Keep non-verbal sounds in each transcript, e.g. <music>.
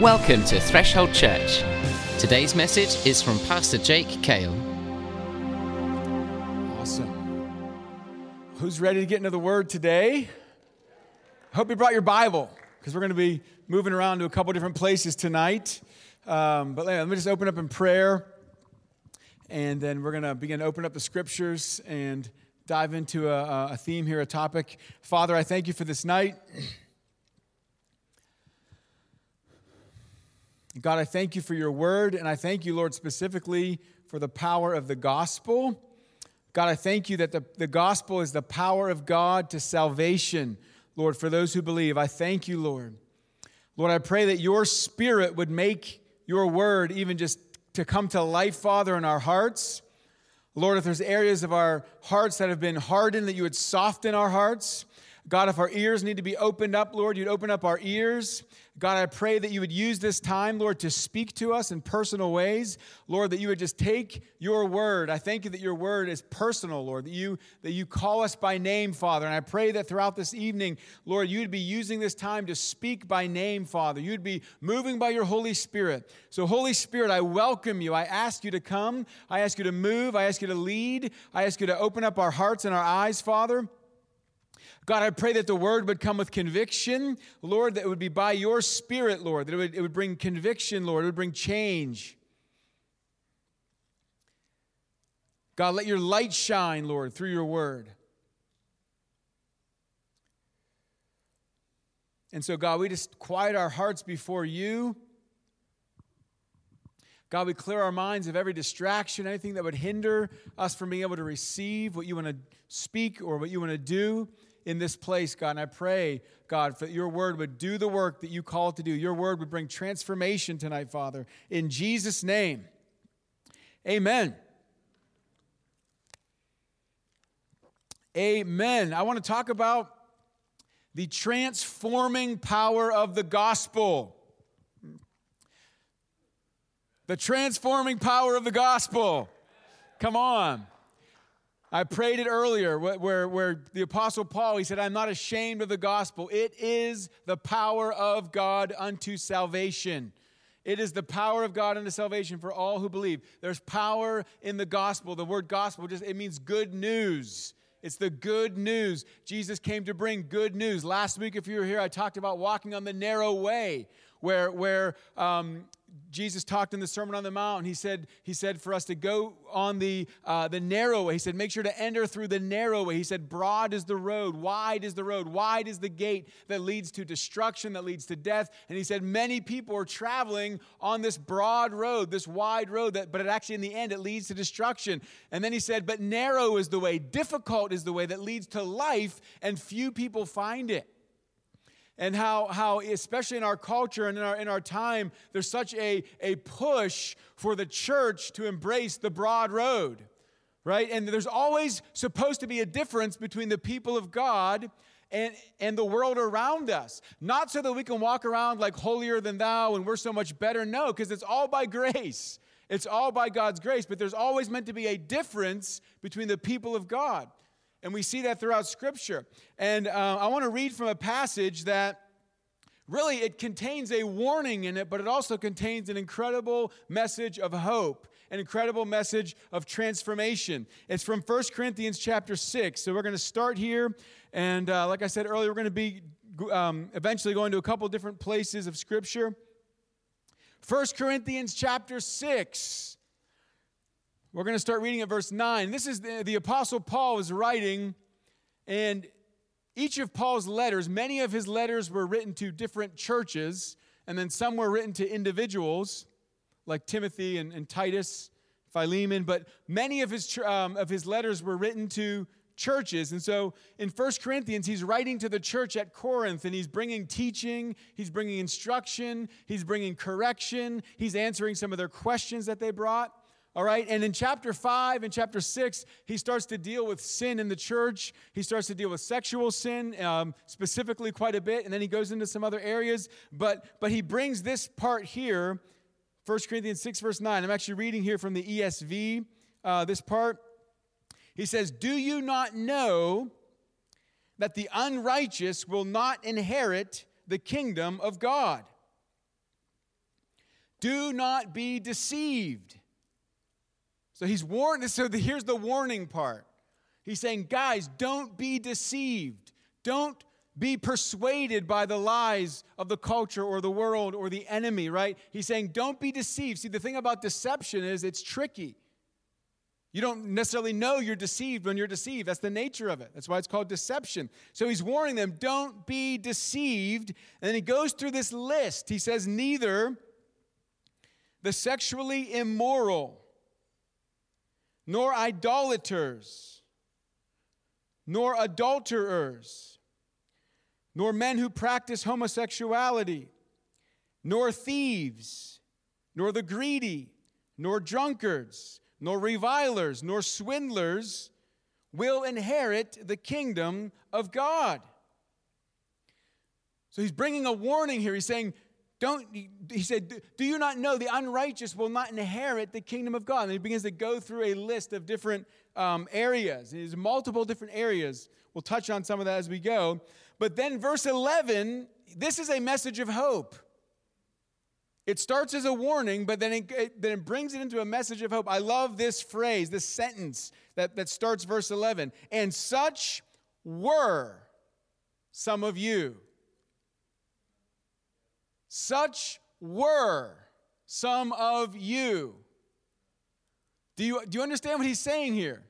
Welcome to Threshold Church. Today's message is from Pastor Jake Kail. Awesome. Who's ready to get into the Word today? Hope you brought your Bible because we're going to be moving around to a couple different places tonight. Um, but let me just open up in prayer, and then we're going to begin to open up the Scriptures and dive into a, a theme here, a topic. Father, I thank you for this night. God, I thank you for your word, and I thank you, Lord, specifically for the power of the gospel. God, I thank you that the, the gospel is the power of God to salvation, Lord, for those who believe. I thank you, Lord. Lord, I pray that your spirit would make your word even just to come to life, Father, in our hearts. Lord, if there's areas of our hearts that have been hardened, that you would soften our hearts. God, if our ears need to be opened up, Lord, you'd open up our ears. God, I pray that you would use this time, Lord, to speak to us in personal ways. Lord, that you would just take your word. I thank you that your word is personal, Lord, that you that you call us by name, Father. And I pray that throughout this evening, Lord, you'd be using this time to speak by name, Father. You'd be moving by your Holy Spirit. So, Holy Spirit, I welcome you. I ask you to come. I ask you to move. I ask you to lead. I ask you to open up our hearts and our eyes, Father. God, I pray that the word would come with conviction, Lord, that it would be by your spirit, Lord, that it would, it would bring conviction, Lord, it would bring change. God, let your light shine, Lord, through your word. And so, God, we just quiet our hearts before you. God, we clear our minds of every distraction, anything that would hinder us from being able to receive what you want to speak or what you want to do in this place, God. And I pray, God, that your word would do the work that you call it to do. Your word would bring transformation tonight, Father. In Jesus' name, amen. Amen. I want to talk about the transforming power of the gospel. The transforming power of the gospel. Come on. I prayed it earlier where, where the Apostle Paul, he said, I'm not ashamed of the gospel. It is the power of God unto salvation. It is the power of God unto salvation for all who believe. There's power in the gospel. The word gospel just it means good news. It's the good news. Jesus came to bring good news. Last week, if you were here, I talked about walking on the narrow way, where, where um, Jesus talked in the Sermon on the Mount. He said, he said for us to go on the, uh, the narrow way. He said, make sure to enter through the narrow way. He said, broad is the road, wide is the road, wide is the gate that leads to destruction, that leads to death. And he said, many people are traveling on this broad road, this wide road, that, but it actually, in the end, it leads to destruction. And then he said, but narrow is the way, difficult is the way that leads to life, and few people find it and how, how especially in our culture and in our, in our time, there's such a, a push for the church to embrace the broad road, right? And there's always supposed to be a difference between the people of God and, and the world around us. Not so that we can walk around like holier than thou and we're so much better. No, because it's all by grace. It's all by God's grace, but there's always meant to be a difference between the people of God. And we see that throughout Scripture. And uh, I want to read from a passage that really it contains a warning in it, but it also contains an incredible message of hope, an incredible message of transformation. It's from 1 Corinthians chapter 6. So we're going to start here. And uh, like I said earlier, we're going to be um, eventually going to a couple different places of Scripture. 1 Corinthians chapter 6. We're going to start reading at verse 9. This is the, the Apostle Paul is writing, and each of Paul's letters, many of his letters were written to different churches, and then some were written to individuals, like Timothy and, and Titus, Philemon, but many of his, um, of his letters were written to churches. And so in First Corinthians, he's writing to the church at Corinth and he's bringing teaching, he's bringing instruction, he's bringing correction, he's answering some of their questions that they brought. All right, and in chapter 5 and chapter 6, he starts to deal with sin in the church. He starts to deal with sexual sin, um, specifically quite a bit, and then he goes into some other areas. But, but he brings this part here, 1 Corinthians 6, verse 9. I'm actually reading here from the ESV, uh, this part. He says, Do you not know that the unrighteous will not inherit the kingdom of God? Do not be deceived. So he's warned. So here's the warning part. He's saying, guys, don't be deceived. Don't be persuaded by the lies of the culture or the world or the enemy, right? He's saying, don't be deceived. See, the thing about deception is it's tricky. You don't necessarily know you're deceived when you're deceived. That's the nature of it. That's why it's called deception. So he's warning them, don't be deceived. And then he goes through this list. He says, neither the sexually immoral, nor idolaters, nor adulterers, nor men who practice homosexuality, nor thieves, nor the greedy, nor drunkards nor revilers, nor swindlers will inherit the kingdom of God. So he's bringing a warning here. He's saying, don't, he said, do you not know the unrighteous will not inherit the kingdom of God? And he begins to go through a list of different um, areas. There's multiple different areas. We'll touch on some of that as we go. But then, verse 11, this is a message of hope. It starts as a warning, but then it, it, then it brings it into a message of hope. I love this phrase, this sentence that, that starts verse 11. And such were some of you. Such were some of you. Do you, do you understand what he's saying here?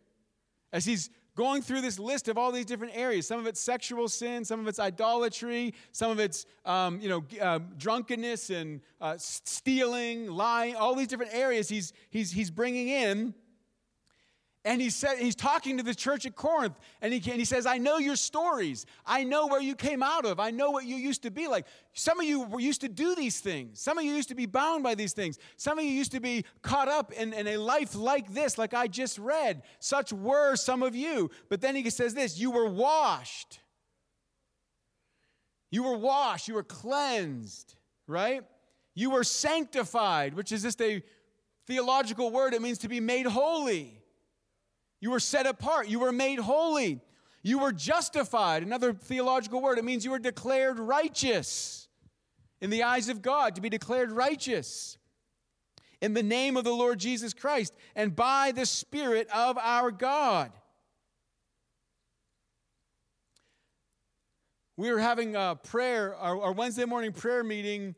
As he's going through this list of all these different areas. Some of it's sexual sin, some of it's idolatry, some of it's um, you know uh, drunkenness and uh, stealing, lying. All these different areas he's he's he's bringing in. And he said, he's talking to the church at Corinth, and he, and he says, I know your stories. I know where you came out of. I know what you used to be like. Some of you were used to do these things. Some of you used to be bound by these things. Some of you used to be caught up in, in a life like this, like I just read. Such were some of you. But then he says this you were washed. You were washed. You were cleansed, right? You were sanctified, which is just a theological word. It means to be made holy. You were set apart. You were made holy. You were justified. Another theological word. It means you were declared righteous in the eyes of God, to be declared righteous in the name of the Lord Jesus Christ and by the Spirit of our God. We were having a prayer, our, our Wednesday morning prayer meeting.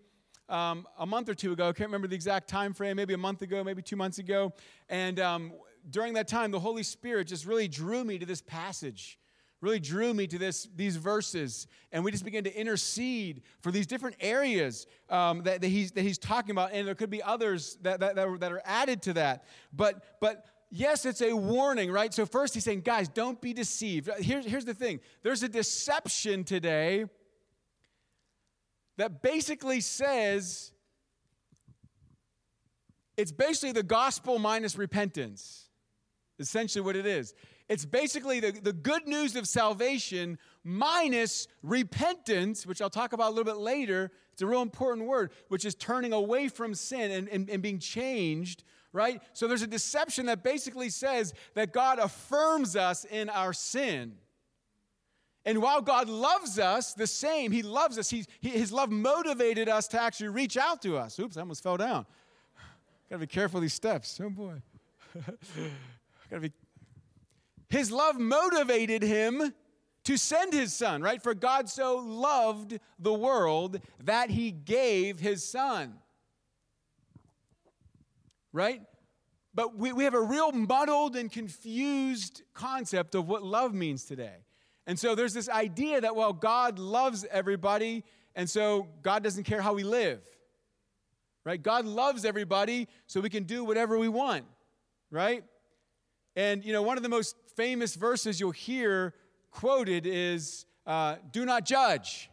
Um, a month or two ago. I can't remember the exact time frame, maybe a month ago, maybe two months ago. And um, during that time, the Holy Spirit just really drew me to this passage, really drew me to this, these verses. And we just began to intercede for these different areas um, that, that, he's, that he's talking about. And there could be others that, that, that, are, that are added to that. But, but yes, it's a warning, right? So, first, he's saying, guys, don't be deceived. Here's, here's the thing there's a deception today that basically says, it's basically the gospel minus repentance essentially what it is. It's basically the, the good news of salvation minus repentance, which I'll talk about a little bit later. It's a real important word, which is turning away from sin and, and, and being changed, right? So there's a deception that basically says that God affirms us in our sin. And while God loves us the same, He loves us, he, he, His love motivated us to actually reach out to us. Oops, I almost fell down. Gotta be careful these steps. Oh boy. <laughs> Gotta be. His love motivated him to send his son, right? For God so loved the world that he gave his son. Right? But we, we have a real muddled and confused concept of what love means today. And so there's this idea that, well, God loves everybody, and so God doesn't care how we live. Right? God loves everybody, so we can do whatever we want. Right? And, you know, one of the most famous verses you'll hear quoted is uh, do not judge,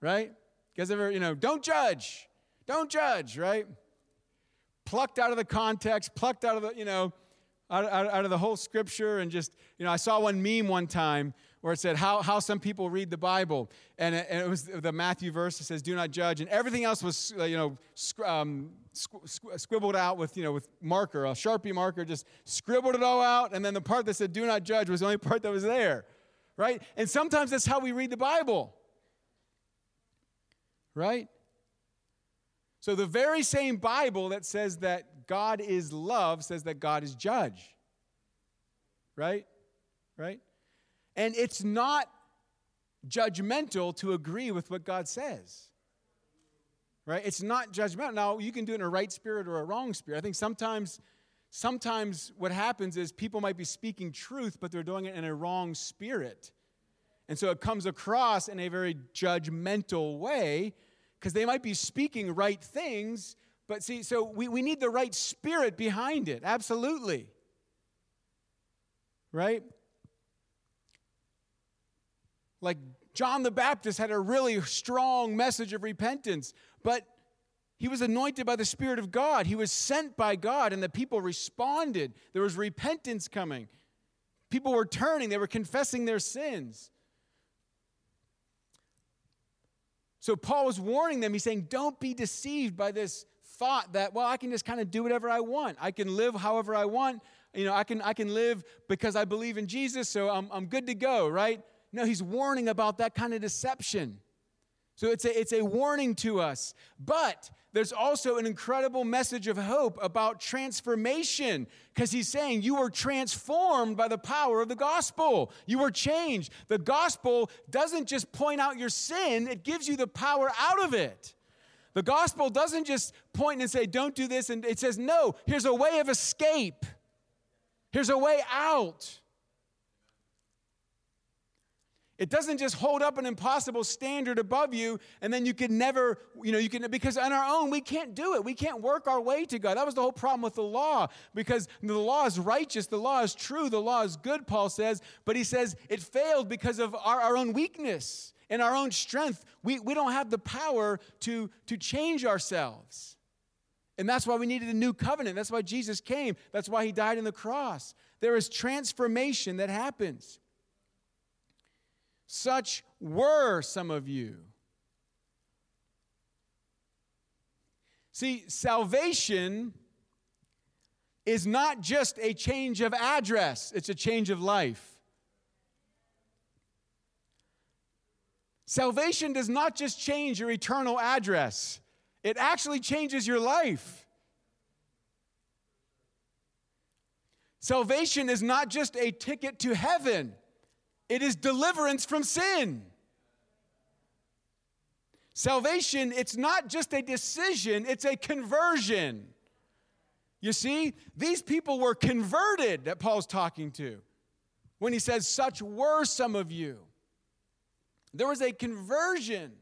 right? You guys ever, you know, don't judge, don't judge, right? Plucked out of the context, plucked out of the, you know, out, out, out of the whole scripture, and just, you know, I saw one meme one time where it said how, how some people read the Bible. And it, and it was the Matthew verse that says, do not judge. And everything else was, uh, you know, um, scribbled out with, you know, with marker, a Sharpie marker, just scribbled it all out. And then the part that said, do not judge was the only part that was there, right? And sometimes that's how we read the Bible, right? So the very same Bible that says that God is love says that God is judge. Right? Right? And it's not judgmental to agree with what God says. Right? It's not judgmental. Now, you can do it in a right spirit or a wrong spirit. I think sometimes sometimes what happens is people might be speaking truth, but they're doing it in a wrong spirit. And so it comes across in a very judgmental way because they might be speaking right things, but see, so we, we need the right spirit behind it. Absolutely. Right? Like John the Baptist had a really strong message of repentance, but he was anointed by the Spirit of God. He was sent by God, and the people responded. There was repentance coming. People were turning, they were confessing their sins. So Paul was warning them. He's saying, Don't be deceived by this thought that, well, I can just kind of do whatever I want. I can live however I want. You know, I can, I can live because I believe in Jesus, so I'm, I'm good to go, right? No, he's warning about that kind of deception. So it's a, it's a warning to us. But there's also an incredible message of hope about transformation because he's saying you were transformed by the power of the gospel. You were changed. The gospel doesn't just point out your sin, it gives you the power out of it. The gospel doesn't just point and say, don't do this, and it says, no, here's a way of escape, here's a way out. It doesn't just hold up an impossible standard above you and then you can never, you know, you can, because on our own, we can't do it. We can't work our way to God. That was the whole problem with the law because the law is righteous, the law is true, the law is good, Paul says, but he says it failed because of our, our own weakness and our own strength. We, we don't have the power to, to change ourselves. And that's why we needed a new covenant. That's why Jesus came. That's why he died on the cross. There is transformation that happens. Such were some of you. See, salvation is not just a change of address, it's a change of life. Salvation does not just change your eternal address, it actually changes your life. Salvation is not just a ticket to heaven, it is deliverance from sin. Salvation, it's not just a decision, it's a conversion. You see, these people were converted that Paul's talking to when he says, Such were some of you. There was a conversion,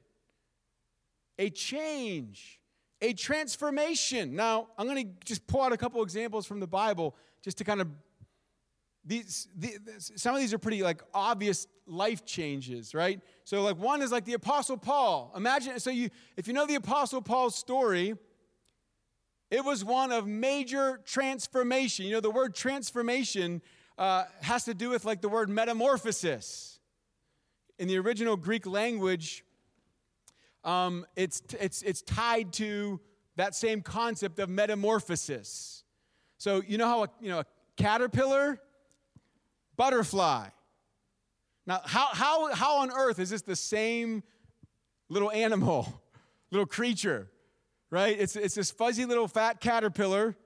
a change, a transformation. Now, I'm going to just pull out a couple examples from the Bible just to kind of these, the, some of these are pretty like obvious life changes right? So like one is like the apostle paul. Imagine so you if you know the apostle paul's story it was one of major transformation. You know the word transformation uh, has to do with like the word metamorphosis. In the original greek language um, it's, it's, it's tied to that same concept of metamorphosis. So you know how a, you know a caterpillar butterfly. Now, how, how, how on earth is this the same little animal, <laughs> little creature, right? It's, it's this fuzzy little fat caterpillar.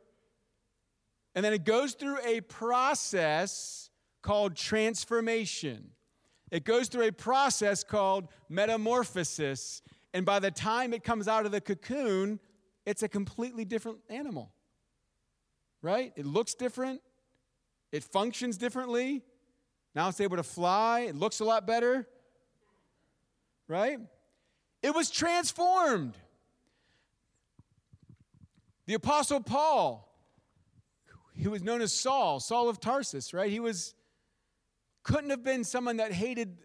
And then it goes through a process called transformation. It goes through a process called metamorphosis. And by the time it comes out of the cocoon, it's a completely different animal, right? It looks different, it functions differently. Now it's able to fly. It looks a lot better. Right? It was transformed. The Apostle Paul, he was known as Saul, Saul of Tarsus, right? He was, couldn't have been someone that hated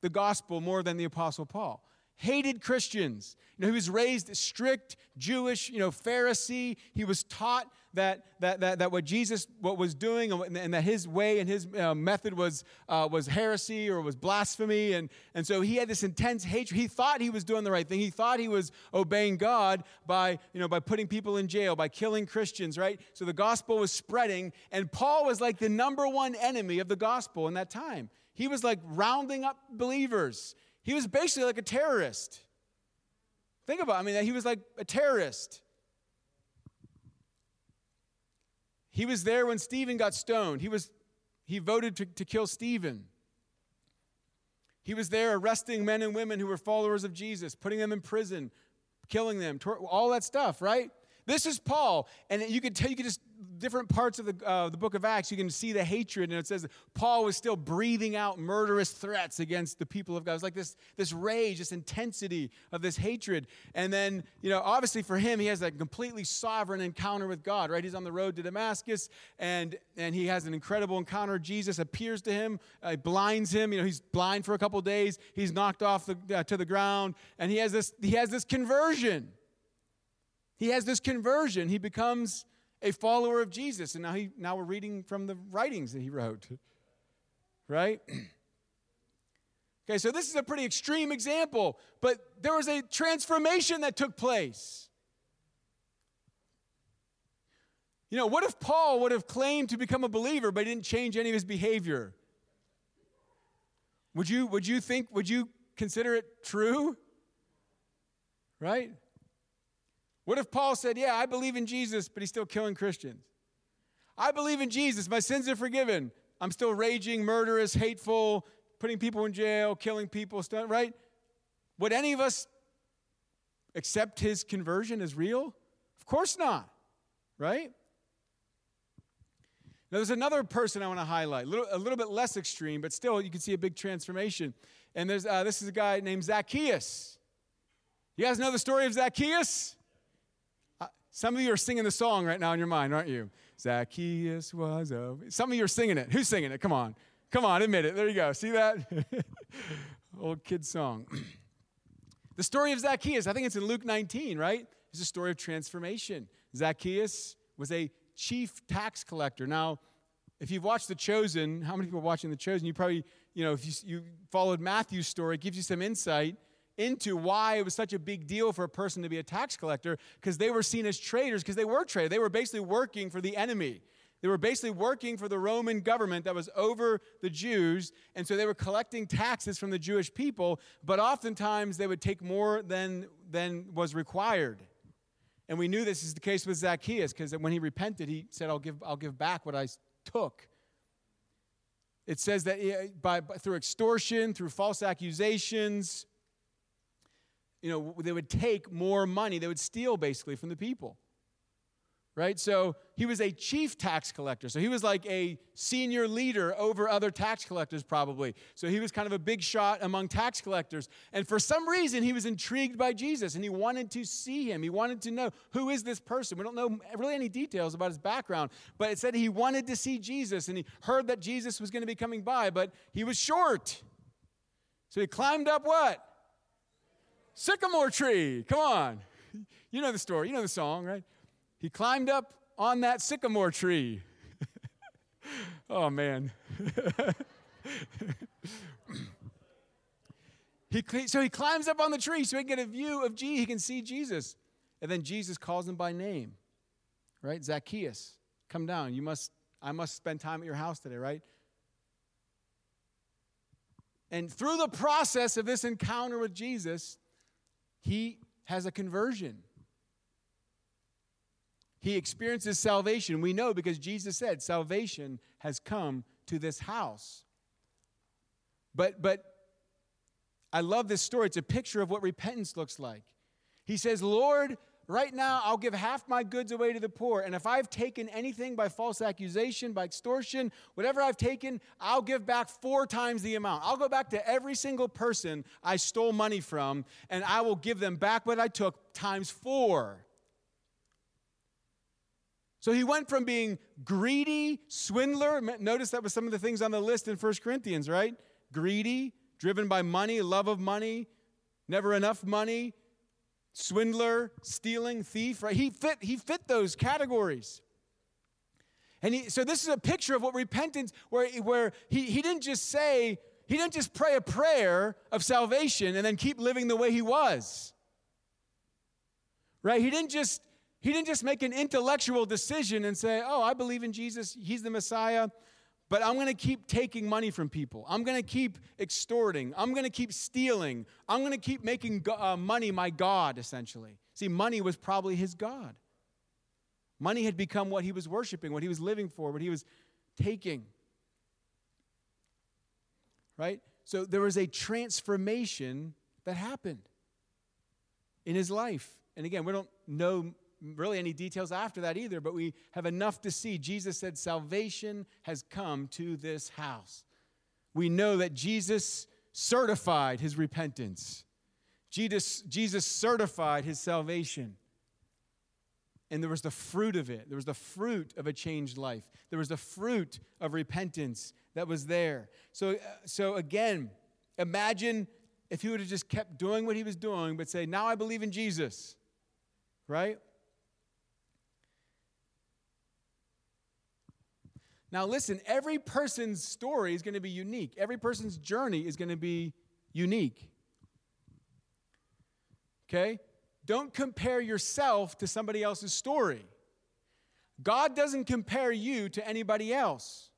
the gospel more than the Apostle Paul hated Christians. You know, he was raised strict Jewish, you know, Pharisee. He was taught that, that, that, that what Jesus what was doing and, that his way and his uh, method was, uh, was heresy or was blasphemy. And, and so he had this intense hatred. He thought he was doing the right thing. He thought he was obeying God by, you know, by putting people in jail, by killing Christians, right? So the gospel was spreading. And Paul was like the number one enemy of the gospel in that time. He was like rounding up believers. He was basically like a terrorist. Think about it. I mean, he was like a terrorist. He was there when Stephen got stoned. He, was, he voted to, to kill Stephen. He was there arresting men and women who were followers of Jesus, putting them in prison, killing them, all that stuff, right? This is Paul, and you could tell you could just different parts of the, uh, the book of Acts, you can see the hatred, and it says Paul was still breathing out murderous threats against the people of God. It's like this, this rage, this intensity of this hatred. And then, you know, obviously for him, he has a completely sovereign encounter with God, right? He's on the road to Damascus, and, and he has an incredible encounter. Jesus appears to him, uh, blinds him. You know, he's blind for a couple days. He's knocked off the, uh, to the ground, and he has this, he has this conversion. He has this conversion. He becomes a follower of Jesus. And now, he, now we're reading from the writings that he wrote, right? <clears throat> Okay, so this is a pretty extreme example, but there was a transformation that took place. You know, what if Paul would have claimed to become a believer but he didn't change any of his behavior? Would you, would you think, would you consider it true? Right? What if Paul said, Yeah, I believe in Jesus, but he's still killing Christians? I believe in Jesus, my sins are forgiven. I'm still raging, murderous, hateful, putting people in jail, killing people, right? Would any of us accept his conversion as real? Of course not, right? Now, there's another person I want to highlight, a little, a little bit less extreme, but still you can see a big transformation. And there's, uh, this is a guy named Zacchaeus. You guys know the story of Zacchaeus? Some of you are singing the song right now in your mind, aren't you? Zacchaeus was a. Some of you are singing it. Who's singing it? Come on. Come on, admit it. There you go. See that? <laughs> Old kid song. <clears throat> the story of Zacchaeus, I think it's in Luke 19, right? It's a story of transformation. Zacchaeus was a chief tax collector. Now, if you've watched The Chosen, how many people are watching The Chosen? You probably, you know, if you, you followed Matthew's story, it gives you some insight into why it was such a big deal for a person to be a tax collector because they were seen as traitors because they were traitors. They were basically working for the enemy. They were basically working for the Roman government that was over the Jews, and so they were collecting taxes from the Jewish people, but oftentimes they would take more than, than was required. And we knew this is the case with Zacchaeus because when he repented, he said, I'll give, I'll give back what I took. It says that eh, by, by, through extortion, through false accusations, you know, they would take more money. They would steal basically from the people. Right? So he was a chief tax collector. So he was like a senior leader over other tax collectors, probably. So he was kind of a big shot among tax collectors. And for some reason, he was intrigued by Jesus and he wanted to see him. He wanted to know who is this person. We don't know really any details about his background, but it said he wanted to see Jesus and he heard that Jesus was going to be coming by, but he was short. So he climbed up what? Sycamore tree. Come on. You know the story, you know the song, right? He climbed up on that sycamore tree. <laughs> oh, man. <laughs> he, so he climbs up on the tree so he can get a view of G. He can see Jesus. And then Jesus calls him by name, right? Zacchaeus, come down. You must, I must spend time at your house today, right? And through the process of this encounter with Jesus, he has a conversion. He experiences salvation. We know because Jesus said, Salvation has come to this house. But, but I love this story. It's a picture of what repentance looks like. He says, Lord, right now I'll give half my goods away to the poor. And if I've taken anything by false accusation, by extortion, whatever I've taken, I'll give back four times the amount. I'll go back to every single person I stole money from, and I will give them back what I took times four. So he went from being greedy, swindler. Notice that was some of the things on the list in 1 Corinthians, right? Greedy, driven by money, love of money, never enough money, swindler, stealing, thief, right? He fit, he fit those categories. And he, so this is a picture of what repentance, where, where he, he didn't just say, he didn't just pray a prayer of salvation and then keep living the way he was. Right? He didn't just he didn't just make an intellectual decision and say, "Oh, I believe in Jesus. He's the Messiah." But I'm going to keep taking money from people. I'm going to keep extorting. I'm going to keep stealing. I'm going to keep making uh, money my God, essentially. See, money was probably his God. Money had become what he was worshiping, what he was living for, what he was taking. Right? So there was a transformation that happened in his life. And again, we don't know really any details after that either, but we have enough to see. Jesus said, Salvation has come to this house. We know that Jesus certified his repentance, Jesus, Jesus certified his salvation. And there was the fruit of it. There was the fruit of a changed life. There was the fruit of repentance that was there. So, uh, so again, imagine if he would have just kept doing what he was doing, but say, Now I believe in Jesus, right? Now, listen, every person's story is going to be unique. Every person's journey is going to be unique. Okay? Don't compare yourself to somebody else's story. God doesn't compare you to anybody else.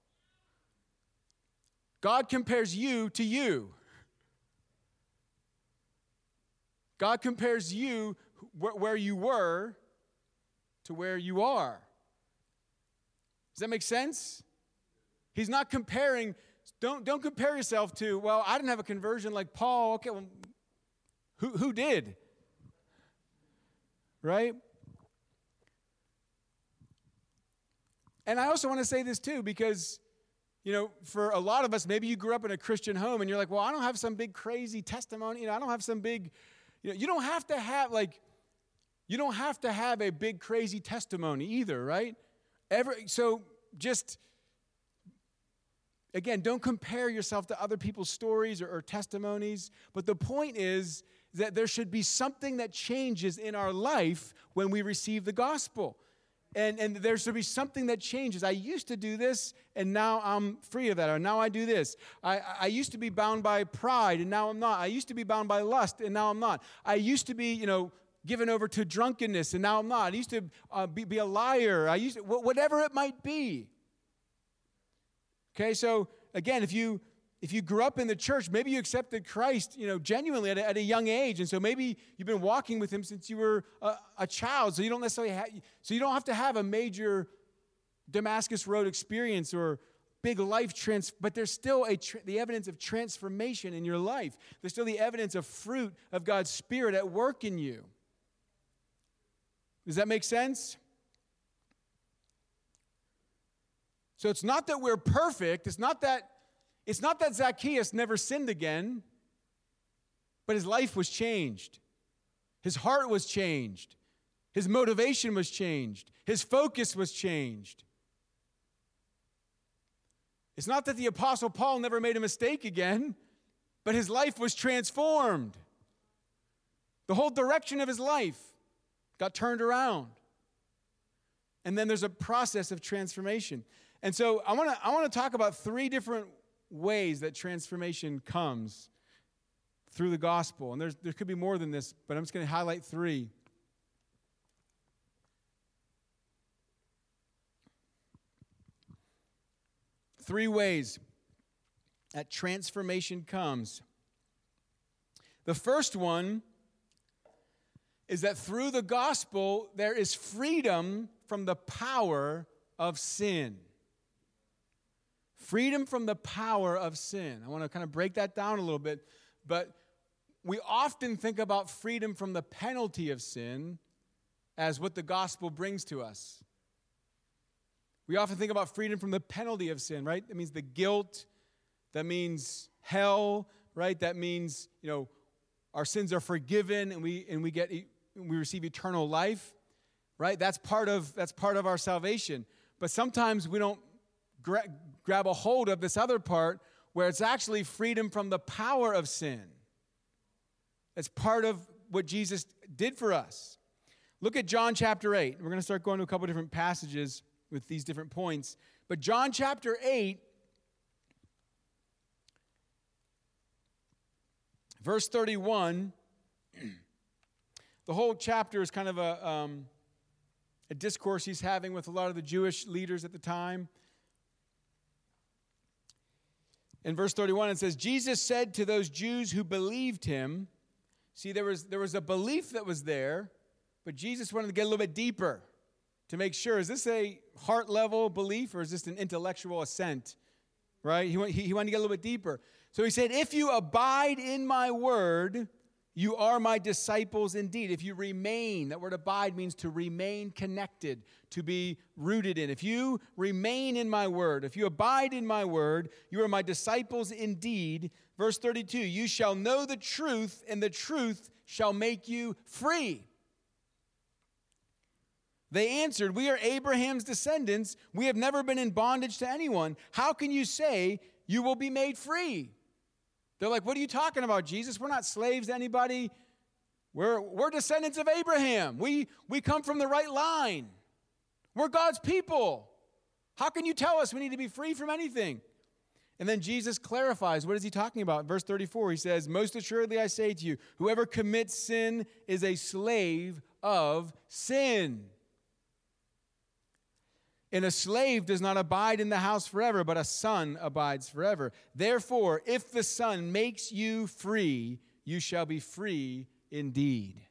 God compares you to you. God compares you where you were to where you are. Does that make sense? He's not comparing, don't, don't compare yourself to, well, I didn't have a conversion like Paul. Okay, well, who, who did? Right? And I also want to say this too, because, you know, for a lot of us, maybe you grew up in a Christian home and you're like, well, I don't have some big crazy testimony. You know, I don't have some big, you know, you don't have to have, like, you don't have to have a big crazy testimony either, right? So just, again, don't compare yourself to other people's stories or, or testimonies. But the point is that there should be something that changes in our life when we receive the gospel. And, and there should be something that changes. I used to do this, and now I'm free of that. Or now I do this. I, I used to be bound by pride, and now I'm not. I used to be bound by lust, and now I'm not. I used to be, you know, given over to drunkenness, and now I'm not. I used to uh, be, be, a liar. I used to, whatever it might be. Okay, so again, if you if you grew up in the church, maybe you accepted Christ, you know, genuinely at a, at a young age, and so maybe you've been walking with Him since you were a, a child. So you don't necessarily have, so you don't have to have a major Damascus Road experience or big life trans, but there's still a tra- the evidence of transformation in your life. There's still the evidence of fruit of God's Spirit at work in you. Does that make sense? So it's not that we're perfect, it's not that it's not that Zacchaeus never sinned again, but his life was changed. His heart was changed. His motivation was changed. His focus was changed. It's not that the Apostle Paul never made a mistake again, but his life was transformed. The whole direction of his life got turned around. And then there's a process of transformation. And so I want to I want to talk about three different ways that transformation comes through the gospel. And there's, there could be more than this, but I'm just going to highlight three. Three ways that transformation comes. The first one is that through the gospel, there is freedom from the power of sin. Freedom from the power of sin. I want to kind of break that down a little bit, but we often think about freedom from the penalty of sin as what the gospel brings to us. We often think about freedom from the penalty of sin, right? That means the guilt, that means hell, right? That means, you know, our sins are forgiven and we and we get we receive eternal life, right? That's part of that's part of our salvation. But sometimes we don't gra- grab a hold of this other part where it's actually freedom from the power of sin. It's part of what Jesus did for us. Look at John chapter 8. We're going to start going to a couple different passages with these different points. But John chapter 8, verse 31 <clears throat> the whole chapter is kind of a, um, a discourse he's having with a lot of the Jewish leaders at the time. In verse 31, it says, Jesus said to those Jews who believed him, see, there was, there was a belief that was there, but Jesus wanted to get a little bit deeper to make sure is this a heart level belief or is this an intellectual assent? Right? He, he, he wanted to get a little bit deeper. So he said, If you abide in my word, you are my disciples indeed. If you remain, that word abide means to remain connected, to be rooted in. If you remain in my word, if you abide in my word, you are my disciples indeed. Verse 32 You shall know the truth, and the truth shall make you free. They answered, We are Abraham's descendants. We have never been in bondage to anyone. How can you say you will be made free? They're like, What are you talking about, Jesus? We're not slaves to anybody. We're, we're descendants of Abraham. We, we come from the right line. We're God's people. How can you tell us we need to be free from anything? And then Jesus clarifies what is he talking about? verse 34, he says, Most assuredly I say to you, whoever commits sin is a slave of sin. And a slave does not abide in the house forever, but a son abides forever. Therefore, if the Son makes you free, you shall be free indeed.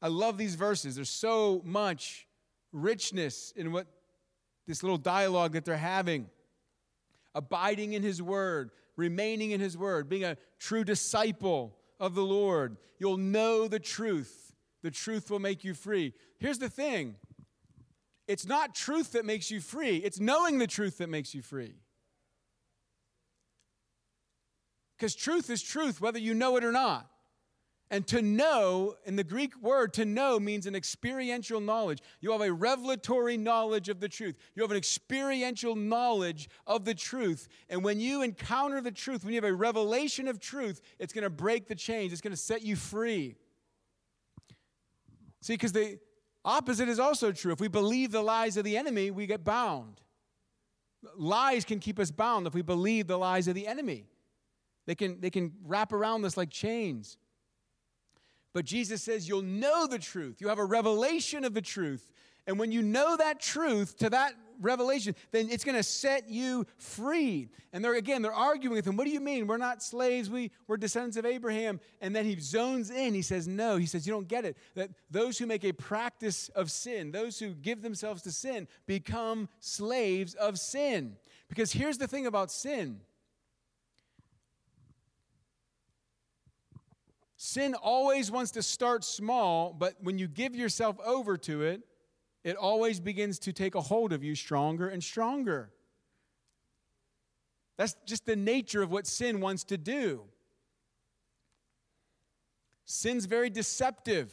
I love these verses. There's so much richness in what this little dialogue that they're having. Abiding in His Word, remaining in His Word, being a true disciple of the Lord. You'll know the truth the truth will make you free. Here's the thing it's not truth that makes you free, it's knowing the truth that makes you free. Because truth is truth, whether you know it or not. And to know, in the Greek word, to know means an experiential knowledge. You have a revelatory knowledge of the truth. You have an experiential knowledge of the truth. And when you encounter the truth, when you have a revelation of truth, it's going to break the chains, it's going to set you free. See, because the opposite is also true. If we believe the lies of the enemy, we get bound. Lies can keep us bound if we believe the lies of the enemy. They can, they can wrap around us like chains. But Jesus says you'll know the truth. You have a revelation of the truth. And when you know that truth to that revelation, then it's going to set you free. And they're again, they're arguing with him. What do you mean? We're not slaves. We, we're descendants of Abraham. And then he zones in. He says, No. He says, You don't get it. That those who make a practice of sin, those who give themselves to sin, become slaves of sin. Because here's the thing about sin. Sin always wants to start small, but when you give yourself over to it, it always begins to take a hold of you stronger and stronger. That's just the nature of what sin wants to do. Sin's very deceptive.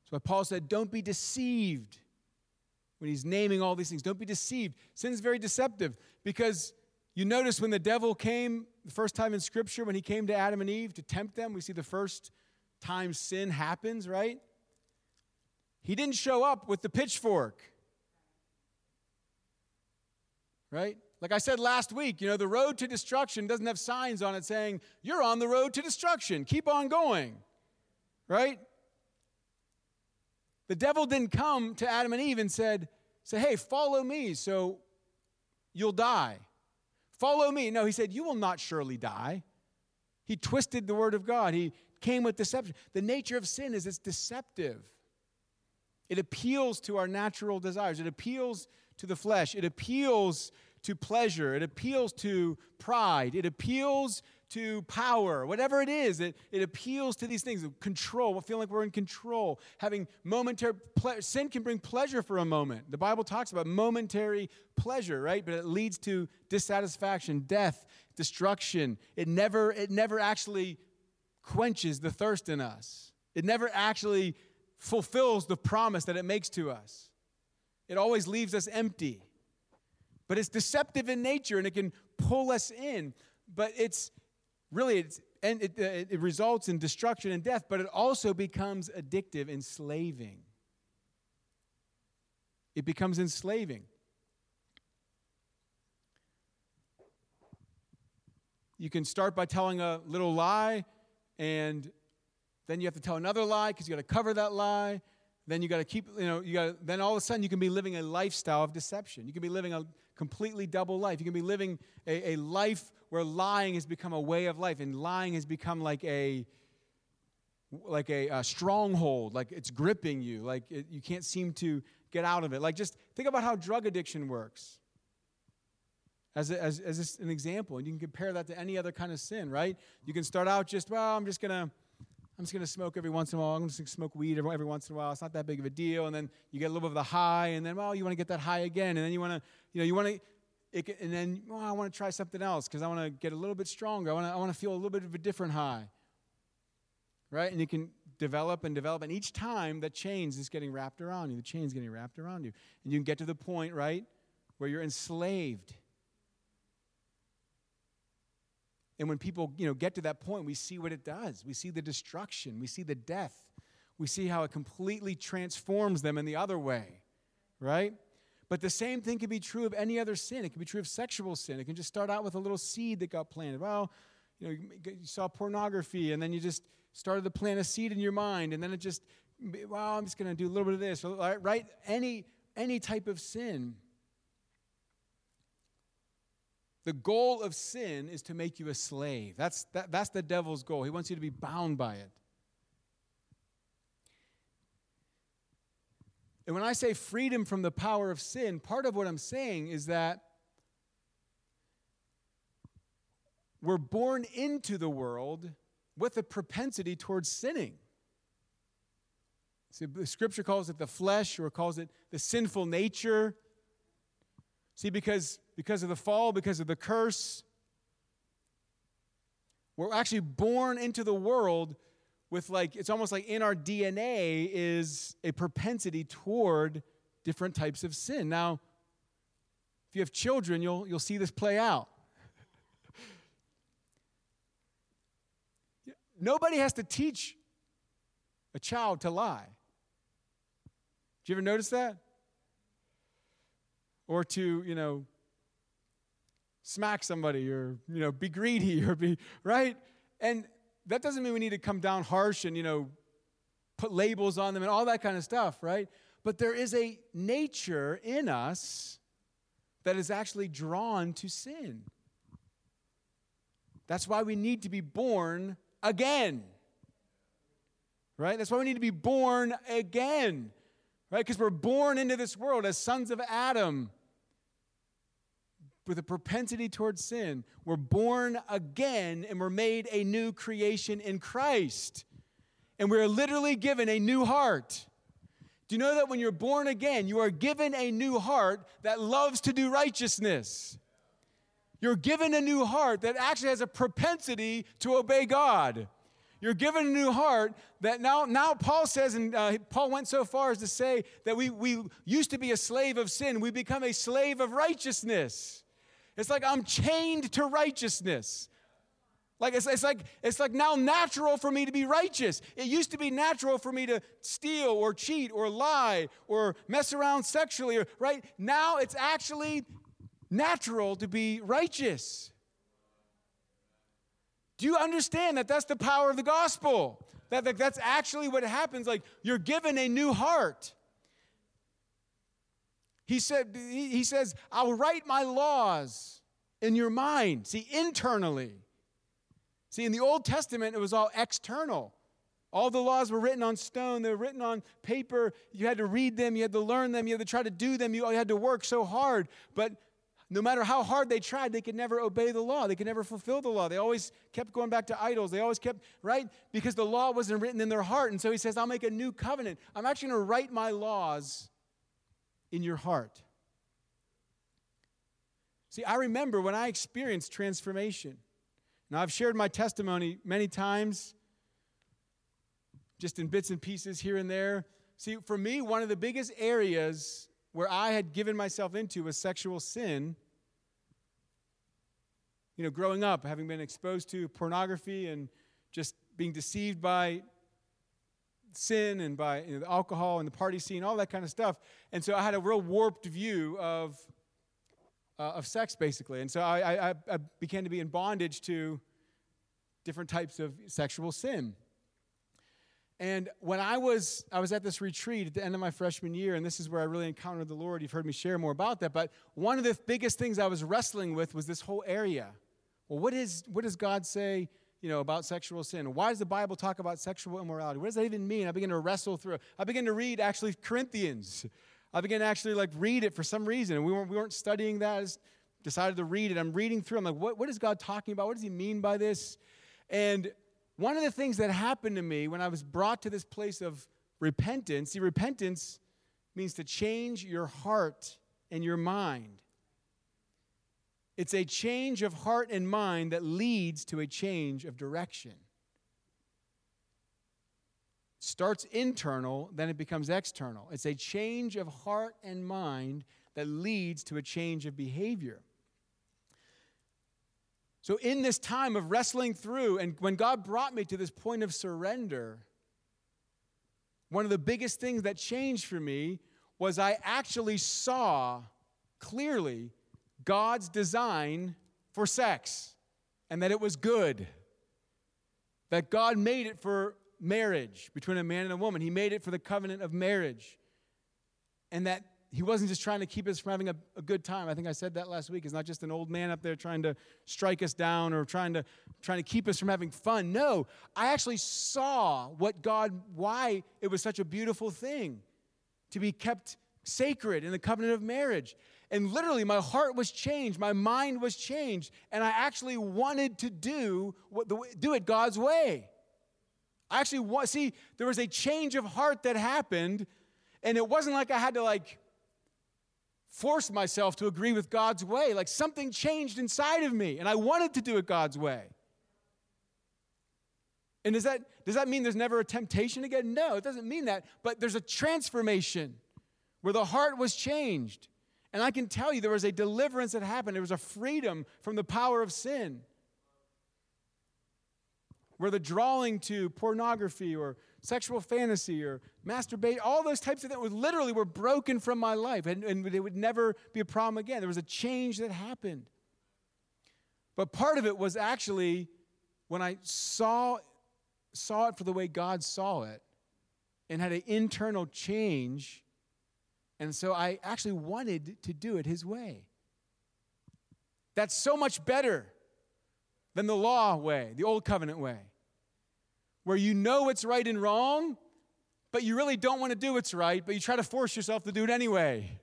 That's why Paul said, Don't be deceived when he's naming all these things. Don't be deceived. Sin's very deceptive because you notice when the devil came the first time in Scripture, when he came to Adam and Eve to tempt them, we see the first time sin happens, right? He didn't show up with the pitchfork. Right? Like I said last week, you know, the road to destruction doesn't have signs on it saying, you're on the road to destruction. Keep on going. Right? The devil didn't come to Adam and Eve and said, say, hey, follow me so you'll die. Follow me. No, he said, you will not surely die. He twisted the word of God. He came with deception. The nature of sin is it's deceptive. It appeals to our natural desires. It appeals to the flesh. It appeals to pleasure. It appeals to pride. It appeals to power. Whatever it is, it, it appeals to these things control, feeling like we're in control, having momentary ple- sin can bring pleasure for a moment. The Bible talks about momentary pleasure, right? But it leads to dissatisfaction, death, destruction. It never, it never actually quenches the thirst in us. It never actually fulfills the promise that it makes to us. It always leaves us empty. But it's deceptive in nature and it can pull us in. But it's really, it's, and it, uh, it results in destruction and death, but it also becomes addictive, enslaving. It becomes enslaving. You can start by telling a little lie and then you have to tell another lie because you got to cover that lie. then you got to keep, you know, you got then all of a sudden you can be living a lifestyle of deception. You can be living a completely double life. You can be living a, a life where lying has become a way of life and lying has become like a like a, a stronghold, like it's gripping you, like it, you can't seem to get out of it. Like just think about how drug addiction works as, a, as, as an example. And you can compare that to any other kind of sin, right? You can start out just, well, I'm just going to. I'm just going to smoke every once in a while. I'm just going to smoke weed every, every once in a while. It's not that big of a deal. And then you get a little bit of the high, and then, well, you want to get that high again. And then you want to, you know, you want to, and then, well, I want to try something else because I want to get a little bit stronger. I want to, I want to feel a little bit of a different high. Right? And you can develop and develop. And each time that chains is getting wrapped around you, the chain's getting wrapped around you. And you can get to the point, right, where you're enslaved And when people, you know, get to that point, we see what it does. We see the destruction, we see the death. We see how it completely transforms them in the other way, right? But the same thing can be true of any other sin. It can be true of sexual sin. It can just start out with a little seed that got planted. Well, you know, you saw pornography and then you just started to plant a seed in your mind and then it just, well, I'm just going to do a little bit of this, right? Any any type of sin the goal of sin is to make you a slave. That's, that, that's the devil's goal. He wants you to be bound by it. And when I say freedom from the power of sin, part of what I'm saying is that we're born into the world with a propensity towards sinning. See, scripture calls it the flesh or calls it the sinful nature. See, because because of the fall, because of the curse. We're actually born into the world with like, it's almost like in our DNA is a propensity toward different types of sin. Now, if you have children, you'll, you'll see this play out. Nobody has to teach a child to lie. Did you ever notice that? Or to, you know, smack somebody or you know be greedy <laughs> or be right? And that doesn't mean we need to come down harsh and you know put labels on them and all that kind of stuff right? But there is a nature in us that is actually drawn to sin. That's why we need to be born again right? That's why we need to be born again right? Because we're born into this world as sons of adam with a propensity towards sin. We're born again and we're made a new creation in Christ. And we're literally given a new heart. Do you know that when you're born again, you are given a new heart that loves to do righteousness? You're given a new heart that actually has a propensity to obey God. You're given a new heart that now, now Paul says, and uh, Paul went so far as to say that we, we used to be a slave of sin, we become a slave of righteousness. It's like I'm chained to righteousness. Like it's, it's like it's like now natural for me to be righteous. It used to be natural for me to steal or cheat or lie or mess around sexually, right? Now it's actually natural to be righteous. Do you understand that that's the power of the gospel? That, that that's actually what happens. Like you're given a new heart. He said, he says, I'll write my laws in your mind. See, internally. See, in the Old Testament, it was all external. All the laws were written on stone, they were written on paper. You had to read them, you had to learn them, you had to try to do them, you had to work so hard. But no matter how hard they tried, they could never obey the law. They could never fulfill the law. They always kept going back to idols. They always kept, right? Because the law wasn't written in their heart. And so he says, I'll make a new covenant. I'm actually going to write my laws in your heart. See, I remember when I experienced transformation. Now, I've shared my testimony many times, just in bits and pieces here and there. See, for me, one of the biggest areas where I had given myself into was sexual sin. You know, growing up, having been exposed to pornography and just being deceived by sin and by you know, the alcohol and the party scene, all that kind of stuff. And so I had a real warped view of, uh, of sex, basically. And so I, I, I began to be in bondage to different types of sexual sin. And when I was I was at this retreat at the end of my freshman year, and this is where I really encountered the Lord. You've heard me share more about that. But one of the biggest things I was wrestling with was this whole area. Well, what is what does God say, you know, about sexual sin? Why does the Bible talk about sexual immorality? What does that even mean? I began to wrestle through. I began to read actually Corinthians. I began to actually like read it for some reason. We weren't we weren't studying that. I just decided to read it. I'm reading through. I'm like, what, what is God talking about? What does he mean by this? And one of the things that happened to me when I was brought to this place of repentance, see, repentance means to change your heart and your mind. It's a change of heart and mind that leads to a change of direction. Starts internal, then it becomes external. It's a change of heart and mind that leads to a change of behavior. So, in this time of wrestling through, and when God brought me to this point of surrender, one of the biggest things that changed for me was I actually saw clearly God's design for sex and that it was good. That God made it for marriage between a man and a woman, He made it for the covenant of marriage. And that he wasn't just trying to keep us from having a, a, good time. I think I said that last week. He's not just an old man up there trying to strike us down or trying to trying to keep us from having fun. No, I actually saw what God why it was such a beautiful thing to be kept sacred in the covenant of marriage. And literally my heart was changed, my mind was changed, and I actually wanted to do what the, do it God's way. I actually see there was a change of heart that happened and it wasn't like I had to like force myself to agree with God's way. Like something changed inside of me, and I wanted to do it God's way. And does that, does that mean there's never a temptation again? No, it doesn't mean that. But there's a transformation where the heart was changed. And I can tell you there was a deliverance that happened. There was a freedom from the power of sin. Where the drawing to pornography or sexual fantasy or masturbate, all those types of things literally were broken from my life and, and they would never be a problem again. There was a change that happened. But part of it was actually when I saw, saw it for the way God saw it and had an internal change. And so I actually wanted to do it His way. That's so much better than the law way, the old covenant way where you know what's right and wrong, but you really don't want to do what's right, but you try to force yourself to do it anyway.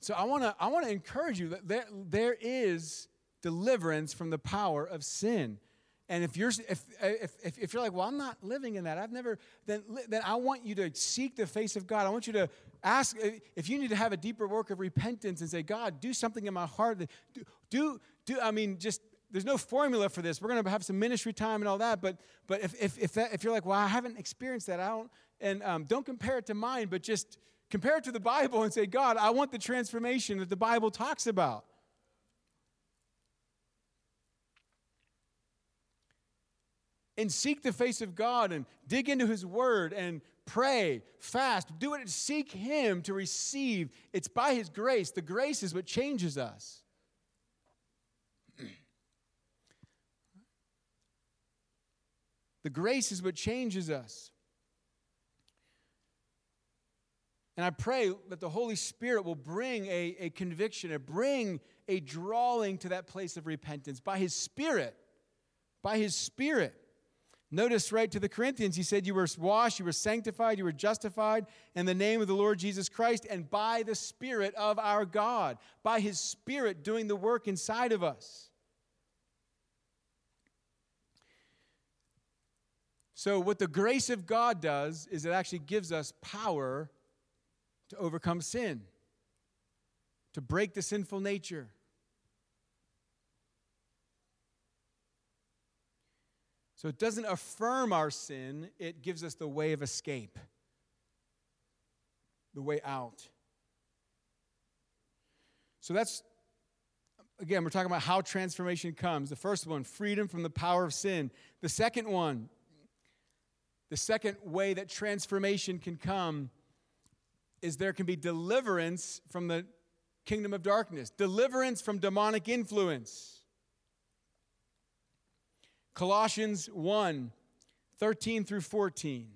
So I want to I want to encourage you that there, there is deliverance from the power of sin. And if you're if, if, if you're like, well, I'm not living in that, I've never, then, then I want you to seek the face of God. I want you to ask if you need to have a deeper work of repentance and say, God, do something in my heart. Do, do, do I mean, just there's no formula for this. We're going to have some ministry time and all that. But but if if if, that, if you're like, well, I haven't experienced that, I don't, and um, don't compare it to mine, but just compare it to the Bible and say, God, I want the transformation that the Bible talks about. And seek the face of God and dig into His Word and pray, fast, do it, seek Him to receive. It's by His grace. The grace is what changes us. <clears throat> the grace is what changes us. And I pray that the Holy Spirit will bring a, a conviction, a bring a drawing to that place of repentance by His Spirit. By His Spirit. Notice right to the Corinthians, he said, You were washed, you were sanctified, you were justified in the name of the Lord Jesus Christ and by the Spirit of our God, by his Spirit doing the work inside of us. So, what the grace of God does is it actually gives us power to overcome sin, to break the sinful nature. So it doesn't affirm our sin, it gives us the way of escape, the way out. So that's, again, we're talking about how transformation comes. The first one, freedom from the power of sin. The second one, the second way that transformation can come is there can be deliverance from the kingdom of darkness, deliverance from demonic influence. Colossians 1 13 through 14.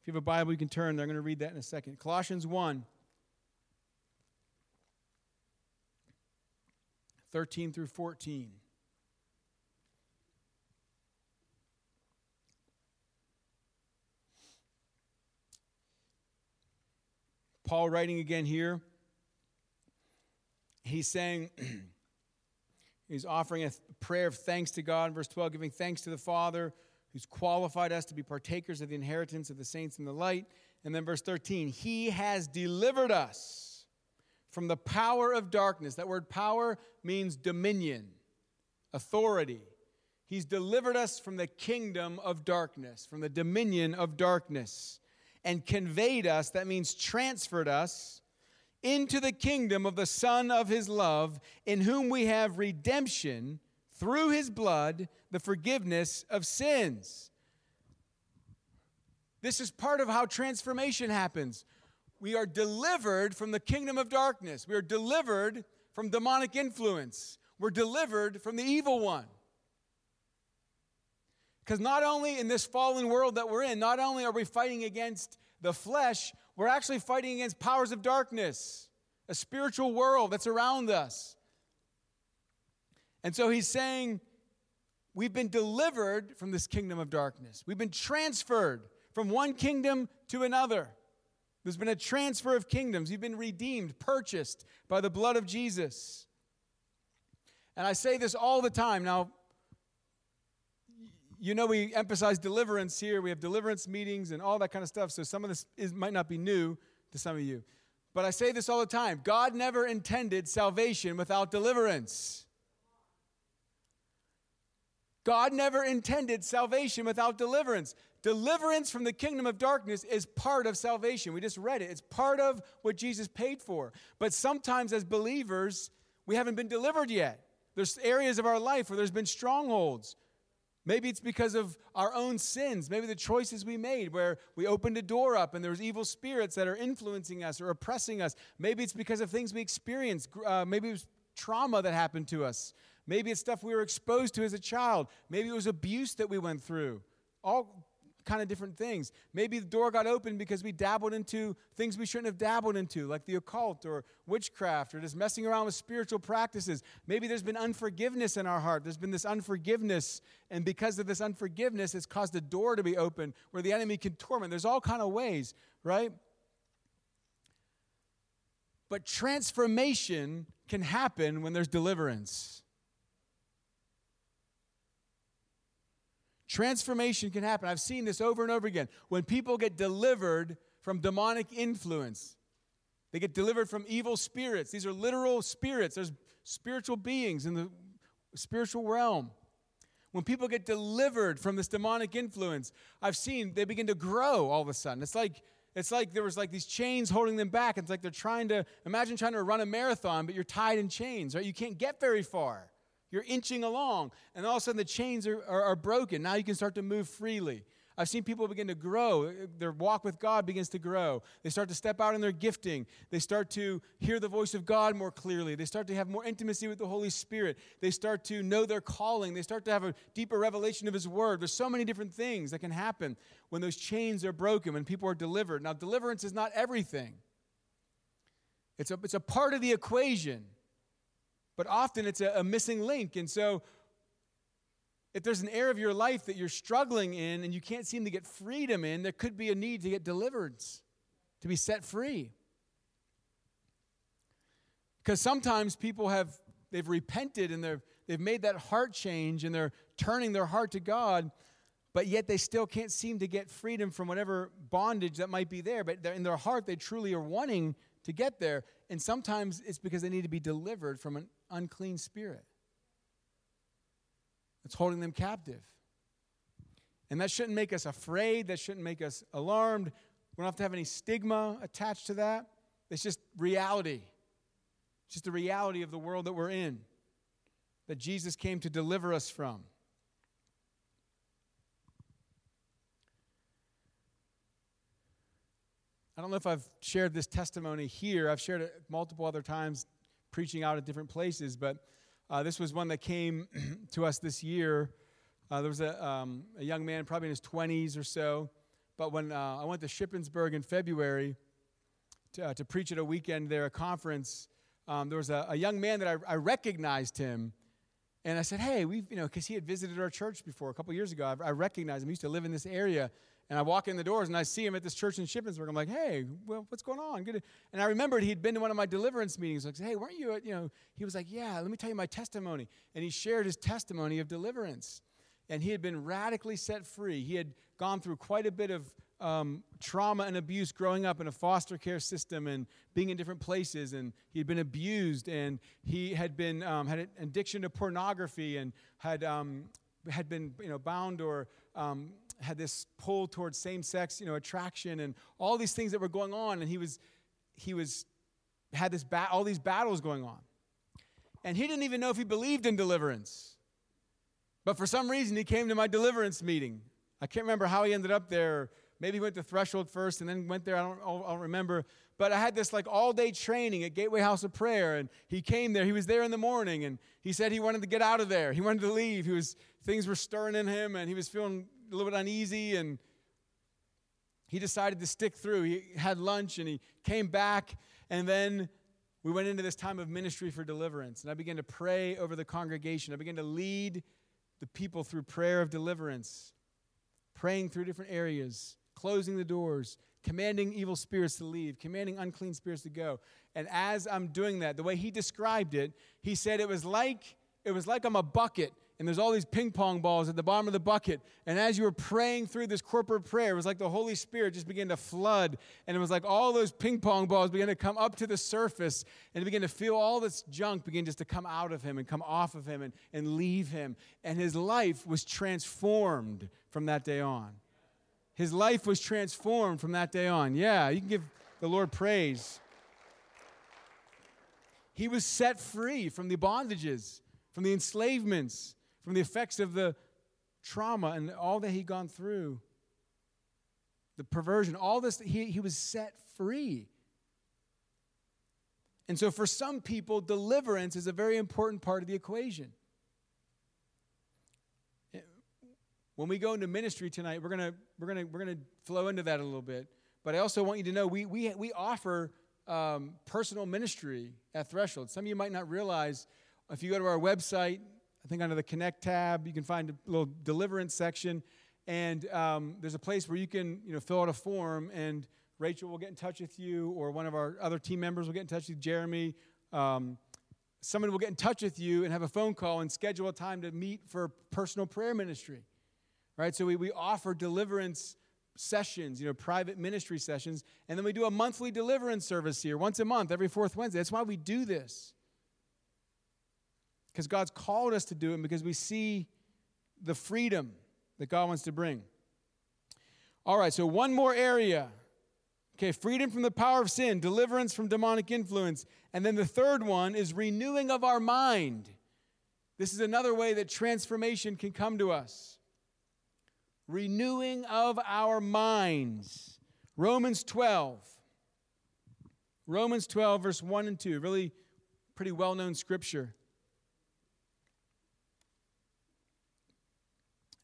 If you have a Bible, you can turn there. I'm going to read that in a second. Colossians 1 13 through 14. Paul writing again here. He's saying, <clears throat> he's offering a prayer of thanks to God, verse 12, giving thanks to the Father who's qualified us to be partakers of the inheritance of the saints in the light. And then verse 13, he has delivered us from the power of darkness. That word power means dominion, authority. He's delivered us from the kingdom of darkness, from the dominion of darkness and conveyed us, that means transferred us, into the kingdom of the Son of His love, in whom we have redemption through His blood, the forgiveness of sins. This is part of how transformation happens. We are delivered from the kingdom of darkness. We are delivered from demonic influence. We're delivered from the evil one. Because not only in this fallen world that we're in, not only are we fighting against the flesh, we're actually fighting against powers of darkness, a spiritual world that's around us. And so he's saying, We've been delivered from this kingdom of darkness. We've been transferred from one kingdom to another. There's been a transfer of kingdoms. You've been redeemed, purchased by the blood of Jesus. And I say this all the time. Now, you know we emphasize deliverance here. We have deliverance meetings and all that kind of stuff. So some of this is, might not be new to some of you. But I say this all the time God never intended salvation without deliverance. God never intended salvation without deliverance. Deliverance from the kingdom of darkness is part of salvation. We just read it. It's part of what Jesus paid for. But sometimes, as believers, we haven't been delivered yet. There's areas of our life where there's been strongholds. Maybe it's because of our own sins. Maybe the choices we made where we opened a door up and there was evil spirits that are influencing us or oppressing us. Maybe it's because of things we experienced. Uh, maybe it was trauma that happened to us. Maybe it's stuff we were exposed to as a child. Maybe it was abuse that we went through. All kind of different things. Maybe the door got open because we dabbled into things we shouldn't have dabbled into, like the occult or witchcraft or just messing around with spiritual practices. Maybe there's been unforgiveness in our heart. There's been this unforgiveness, and because of this unforgiveness, it's caused a door to be open where the enemy can torment. There's all kind of ways, right? But transformation can happen when there's deliverance. Transformation can happen. I've seen this over and over again. When people get delivered from demonic influence, they get delivered from evil spirits. These are literal spirits, there's spiritual beings in the spiritual realm. When people get delivered from this demonic influence, I've seen they begin to grow all of a sudden. It's like it's like there was like these chains holding them back. It's like they're trying to imagine trying to run a marathon, but you're tied in chains, right? You can't get very far. You're inching along, and all of a sudden the chains are, are, are, broken. Now you can start to move freely. I've seen people begin to grow. Their walk with God begins to grow. They start to step out in their gifting. They start to hear the voice of God more clearly. They start to have more intimacy with the Holy Spirit. They start to know their calling. They start to have a deeper revelation of His Word. There's so many different things that can happen when those chains are broken, when people are delivered. Now, deliverance is not everything, it's a, it's a part of the equation but often it's a, a missing link. And so, if there's an area of your life that you're struggling in and you can't seem to get freedom in, there could be a need to get deliverance, to be set free. Because sometimes people have they've repented and they've they've made that heart change and they're turning their heart to God, but yet they still can't seem to get freedom from whatever bondage that might be there. But in their heart, they truly are wanting to get there. And sometimes it's because they need to be delivered from an unclean spirit that's holding them captive. And that shouldn't make us afraid. That shouldn't make us alarmed. We don't have to have any stigma attached to that. It's just reality. It's just the reality of the world that we're in, that Jesus came to deliver us from. I don't know if I've shared this testimony here. I've shared it multiple other times preaching out at different places. But uh, this was one that came <clears throat> to us this year. Uh, there was a, um, a young man, probably in his 20s or so. But when uh, I went to Shippensburg in February to, uh, to preach at a weekend there, a conference, um, there was a, a, young man that I, I, recognized him. And I said, hey, we've, you know, because he had visited our church before a couple years ago. I, I recognized him. He used to live in this area. And I walk in the doors and I see him at this church in Shippensburg. I'm like, hey, well, what's going on? Good. And I remembered he'd been to one of my deliverance meetings. I Like, hey, weren't you at, you know, he was like, yeah, let me tell you my testimony. And he shared his testimony of deliverance. And he had been radically set free. He had gone through quite a bit of um, trauma and abuse growing up in a foster care system and being in different places. And he had been abused and he had been, um, had an addiction to pornography and had, um, had been, you know, bound or, um, had this pull towards same-sex, you know, attraction and all these things that were going on, and he was, he was, had this ba- all these battles going on, and he didn't even know if he believed in deliverance. But for some reason, he came to my deliverance meeting. I can't remember how he ended up there. Maybe he went to Threshold first and then went there. I don't, I don't remember. But I had this like all day training at Gateway House of Prayer, and he came there. He was there in the morning, and he said he wanted to get out of there. He wanted to leave. He was things were stirring in him, and he was feeling a little bit uneasy and he decided to stick through. He had lunch and he came back and then we went into this time of ministry for deliverance. And I began to pray over the congregation. I began to lead the people through prayer of deliverance, praying through different areas, closing the doors, commanding evil spirits to leave, commanding unclean spirits to go. And as I'm doing that, the way he described it, he said it was like it was like I'm a bucket and there's all these ping pong balls at the bottom of the bucket. And as you were praying through this corporate prayer, it was like the Holy Spirit just began to flood. And it was like all those ping pong balls began to come up to the surface and began to feel all this junk begin just to come out of him and come off of him and, and leave him. And his life was transformed from that day on. His life was transformed from that day on. Yeah, you can give the Lord praise. He was set free from the bondages, from the enslavements from the effects of the trauma and all that he'd gone through, the perversion, all this, he, he was set free. And so, for some people, deliverance is a very important part of the equation. When we go into ministry tonight, we're gonna we're gonna we're gonna flow into that a little bit. But I also want you to know we we we offer um, personal ministry at Threshold. Some of you might not realize if you go to our website, I think under the Connect tab, you can find a little deliverance section. And um, there's a place where you can you know, fill out a form, and Rachel will get in touch with you, or one of our other team members will get in touch with Jeremy. Um, someone will get in touch with you and have a phone call and schedule a time to meet for personal prayer ministry. Right? So we, we offer deliverance sessions, you know, private ministry sessions, and then we do a monthly deliverance service here, once a month, every fourth Wednesday. That's why we do this because God's called us to do it because we see the freedom that God wants to bring. All right, so one more area. Okay, freedom from the power of sin, deliverance from demonic influence. And then the third one is renewing of our mind. This is another way that transformation can come to us. Renewing of our minds. Romans 12. Romans 12, verse 1 and 2. Really pretty well known scripture.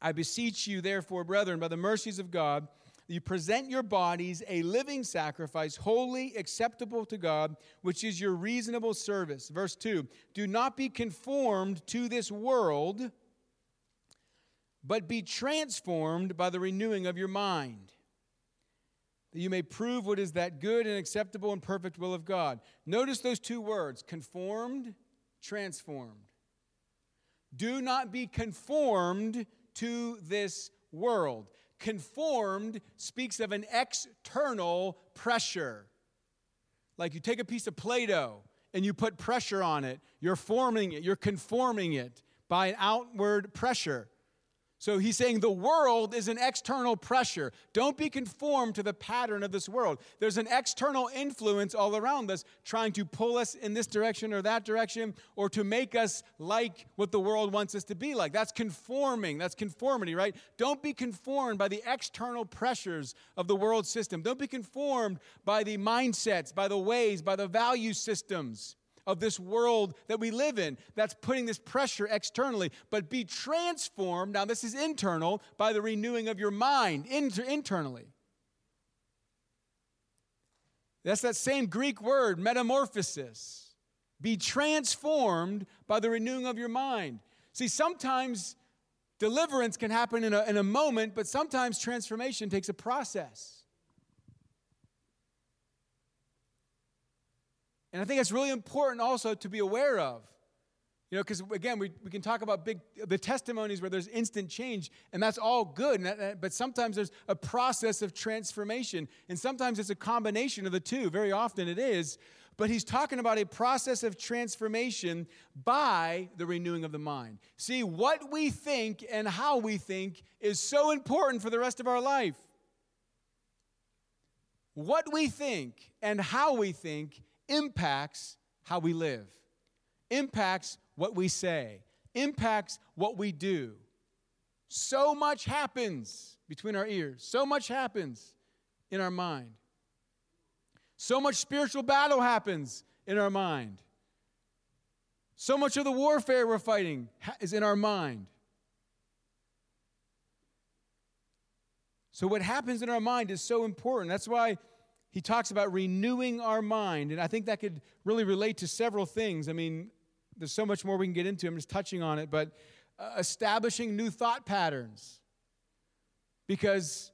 I beseech you, therefore, brethren, by the mercies of God, you present your bodies a living sacrifice, holy, acceptable to God, which is your reasonable service. Verse 2 Do not be conformed to this world, but be transformed by the renewing of your mind, that you may prove what is that good and acceptable and perfect will of God. Notice those two words conformed, transformed. Do not be conformed to this world. Conformed speaks of an external pressure. Like you take a piece of Play Doh and you put pressure on it, you're forming it, you're conforming it by an outward pressure. So he's saying the world is an external pressure. Don't be conformed to the pattern of this world. There's an external influence all around us trying to pull us in this direction or that direction or to make us like what the world wants us to be like. That's conforming. That's conformity, right? Don't be conformed by the external pressures of the world system. Don't be conformed by the mindsets, by the ways, by the value systems of this world that we live in that's putting this pressure externally, but be transformed. Now, this is internal by the renewing of your mind inter- internally. That's that same Greek word, metamorphosis. Be transformed by the renewing of your mind. See, sometimes deliverance can happen in a, in a moment, but sometimes transformation takes a process. And I think it's really important also to be aware of. You know, because again, we, we can talk about big the testimonies where there's instant change, and that's all good. That, but sometimes there's a process of transformation, and sometimes it's a combination of the two. Very often it is. But he's talking about a process of transformation by the renewing of the mind. See, what we think and how we think is so important for the rest of our life. What we think and how we think impacts how we live, impacts what we say, impacts what we do. So much happens between our ears, so much happens in our mind. So much spiritual battle happens in our mind. So much of the warfare we're fighting is in our mind. So, what happens in our mind is so important. That's why he talks about renewing our mind. And I think that could really relate to several things. I mean, there's so much more we can get into. I'm just touching on it. But uh, establishing new thought patterns. Because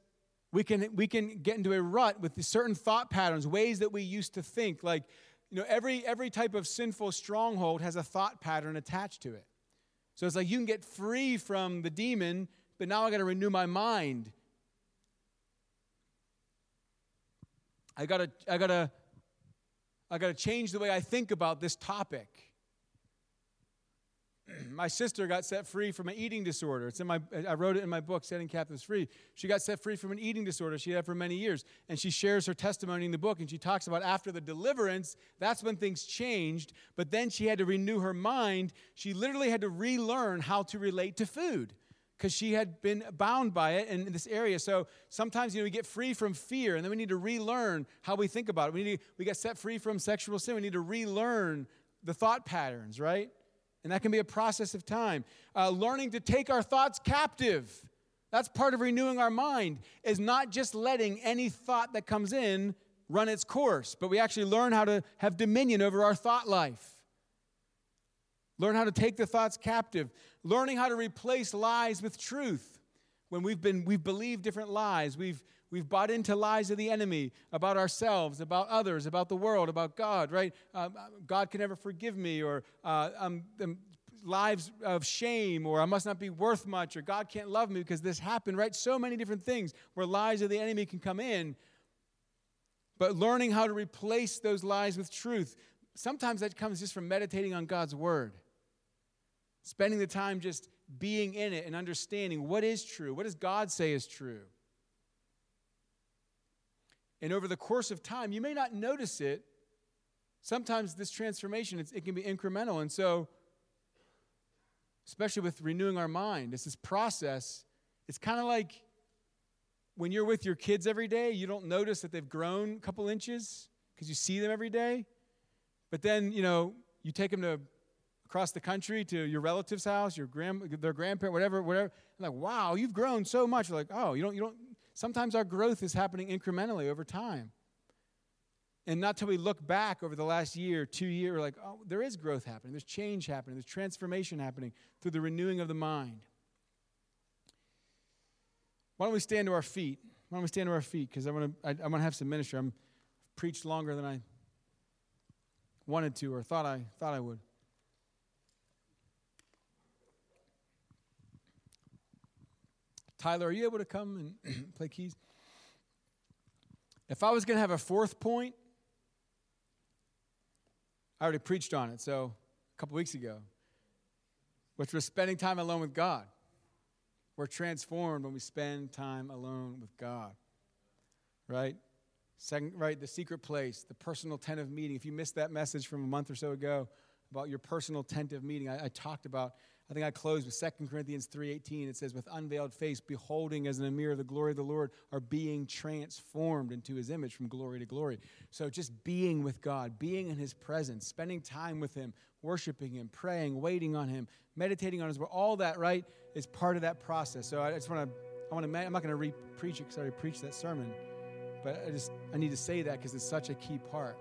we can, we can get into a rut with certain thought patterns, ways that we used to think. Like, you know, every, every type of sinful stronghold has a thought pattern attached to it. So it's like you can get free from the demon, but now I got to renew my mind I gotta, I gotta, I gotta change the way I think about this topic. <clears throat> my sister got set free from an eating disorder. It's in my, I wrote it in my book, Setting Captives Free. She got set free from an eating disorder she had for many years. And she shares her testimony in the book. And she talks about after the deliverance, that's when things changed. But then she had to renew her mind. She literally had to relearn how to relate to food because she had been bound by it in this area. So sometimes you know we get free from fear, and then we need to relearn how we think about it. We need to, we get set free from sexual sin. We need to relearn the thought patterns, right? And that can be a process of time. Uh, learning to take our thoughts captive. That's part of renewing our mind. Is not just letting any thought that comes in run its course, but we actually learn how to have dominion over our thought life. Learn how to take the thoughts captive. Learning how to replace lies with truth. When we've been we've believed different lies, we've we've bought into lies of the enemy about ourselves, about others, about the world, about God. Right? Uh, God can never forgive me, or uh, um, um, lives of shame, or I must not be worth much, or God can't love me because this happened. Right? So many different things where lies of the enemy can come in. But learning how to replace those lies with truth. Sometimes that comes just from meditating on God's word spending the time just being in it and understanding what is true, what does God say is true. And over the course of time, you may not notice it. Sometimes this transformation, it can be incremental. And so, especially with renewing our mind, it's this process. It's kind of like when you're with your kids every day, you don't notice that they've grown a couple inches because you see them every day. But then, you know, you take them to across the country to your relative's house, your grand, their grandparent, whatever, whatever. like, wow, you've grown so much. You're like, oh, you don't, you don't. Sometimes our growth is happening incrementally over time. And not till we look back over the last year, two years, we're like, oh, there is growth happening. There's change happening. There's transformation happening through the renewing of the mind. Why don't we stand to our feet? Why don't we stand to our feet? Because I want to I, I want to have some ministry. I'm preached longer than I wanted to or thought I thought I would. Tyler, are you able to come and <clears throat> play keys? If I was going to have a fourth point, I already preached on it, so a couple weeks ago, which was spending time alone with God. We're transformed when we spend time alone with God. Right? Second, right, the secret place, the personal tent of meeting. If you missed that message from a month or so ago about your personal tent of meeting, I, I talked about I think I close with 2 Corinthians 3:18. It says, "With unveiled face, beholding as in a mirror the glory of the Lord, are being transformed into His image from glory to glory." So just being with God, being in His presence, spending time with Him, worshiping Him, praying, waiting on Him, meditating on His word, all that, right, is part of that process. So I just want to, I want to, I'm not going to re-preach it because I already preached that sermon, but I just, I need to say that because it's such a key part.